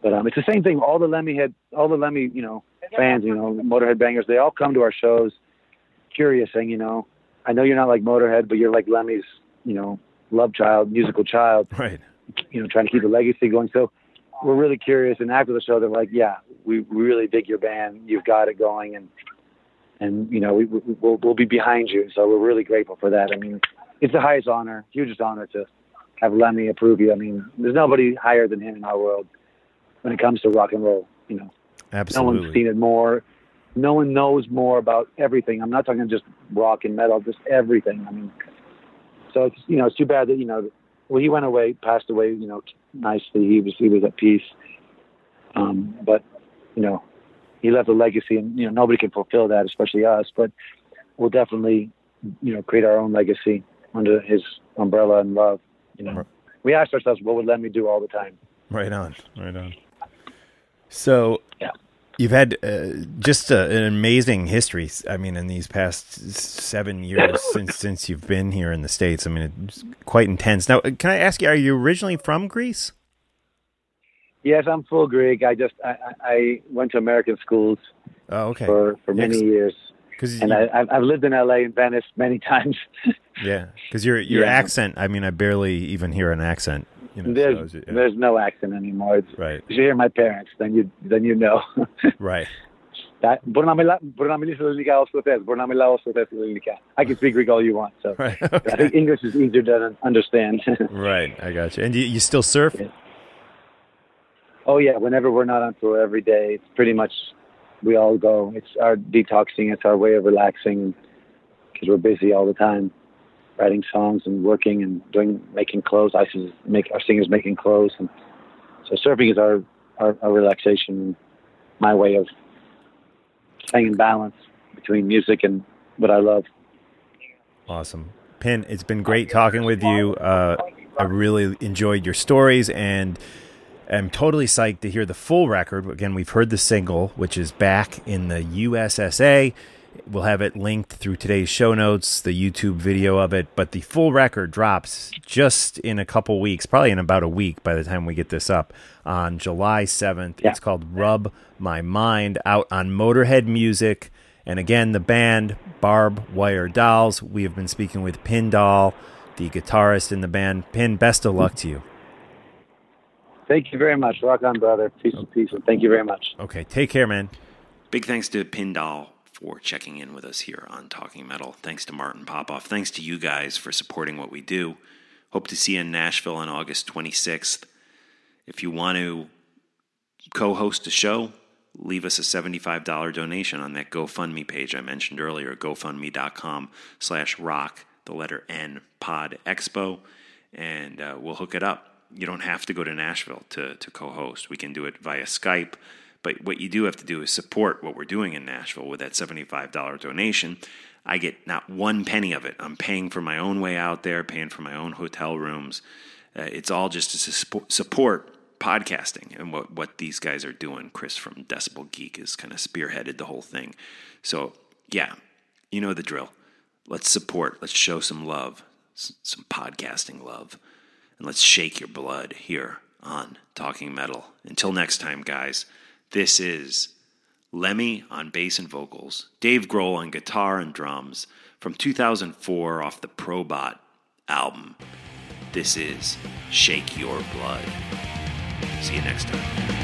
But um, it's the same thing. All the Lemmy had, all the Lemmy, you know, fans, you know, Motorhead bangers, they all come to our shows, curious, saying, you know, I know you're not like Motorhead, but you're like Lemmy's, you know, love child, musical child, Right. you know, trying to keep the legacy going. So we're really curious. And after the show, they're like, yeah, we we really dig your band. You've got it going, and and you know, we, we we'll we'll be behind you. So we're really grateful for that. I mean, it's the highest honor, hugest honor to have Lemmy approve you. I mean, there's nobody higher than him in our world when it comes to rock and roll. You know, no one's seen it more. No one knows more about everything. I'm not talking just rock and metal, just everything. I mean, so it's you know it's too bad that you know well he went away, passed away. You know, nicely. He was he was at peace. Um, but you know, he left a legacy, and you know nobody can fulfill that, especially us. But we'll definitely you know create our own legacy under his umbrella and love. You know, we ask ourselves, what would Lemmy do all the time? Right on. Right on. So, Yeah. you've had uh, just a, an amazing history. I mean, in these past seven years since since you've been here in the states. I mean, it's quite intense. Now, can I ask you? Are you originally from Greece? Yes, I'm full Greek. I just I, I I went to American schools Oh, okay. for for many Yeah, 'cause- years, Because and I I've, I've lived in L.A. and Venice many times. yeah, because your your Yeah. accent. I mean, I barely even hear an accent you know, there's, so, yeah. there's no accent anymore. It's, right. If you hear my parents, then you then you know. right. I can speak Greek all you want, so right. okay. I think English is easier to understand. right, I got you. And you, you still surf? Yeah. Oh yeah, whenever we're not on tour every day, it's pretty much we all go. It's our detoxing, it's our way of relaxing because we're busy all the time writing songs and working and doing making clothes. Is make our singers making clothes, and so surfing is our our, our relaxation. My way of staying in balance between music and what I love. Awesome. Pyn, it's been great talking with you. Uh, I really enjoyed your stories and I'm totally psyched to hear the full record. Again, we've heard the single, which is back in the USSA. We'll have it linked through today's show notes, the YouTube video of it, but the full record drops just in a couple weeks, probably in about a week by the time we get this up on July 7th. Yeah. It's called Rub My Mind out on Motorhead Music. And again, the band Barb Wire Dolls. We have been speaking with Pyn Doll, the guitarist in the band. Pyn, best of luck to you. Thank you very much. Rock on, brother. Peace and peace. And thank you very much. Okay, take care, man. Big thanks to Pyn Doll for checking in with us here on Talking Metal. Thanks to Martin Popoff. Thanks to you guys for supporting what we do. Hope to see you in Nashville on August 26th. If you want to co host a show, leave us a $75 donation on that GoFundMe page I mentioned earlier, gofundme.com slash rock, the letter N, pod expo, and uh, we'll hook it up. You don't have to go to Nashville to, to co host. We can do it via Skype, But what you do have to do is support what we're doing in Nashville with that $75 donation. I get not one penny of it. I'm paying for my own way out there, paying for my own hotel rooms. Uh, it's all just to suspo- support podcasting and what, what these guys are doing. Chris from Decibel Geek has kind of spearheaded the whole thing. So, yeah, you know the drill. Let's support, let's show some love, s- some podcasting love, and let's shake your blood here on Talking Metal. Until next time, guys, this is Lemmy on bass and vocals, Dave Grohl on guitar and drums from 2004 off the Probot album. This is Shake Your Blood. See you next time.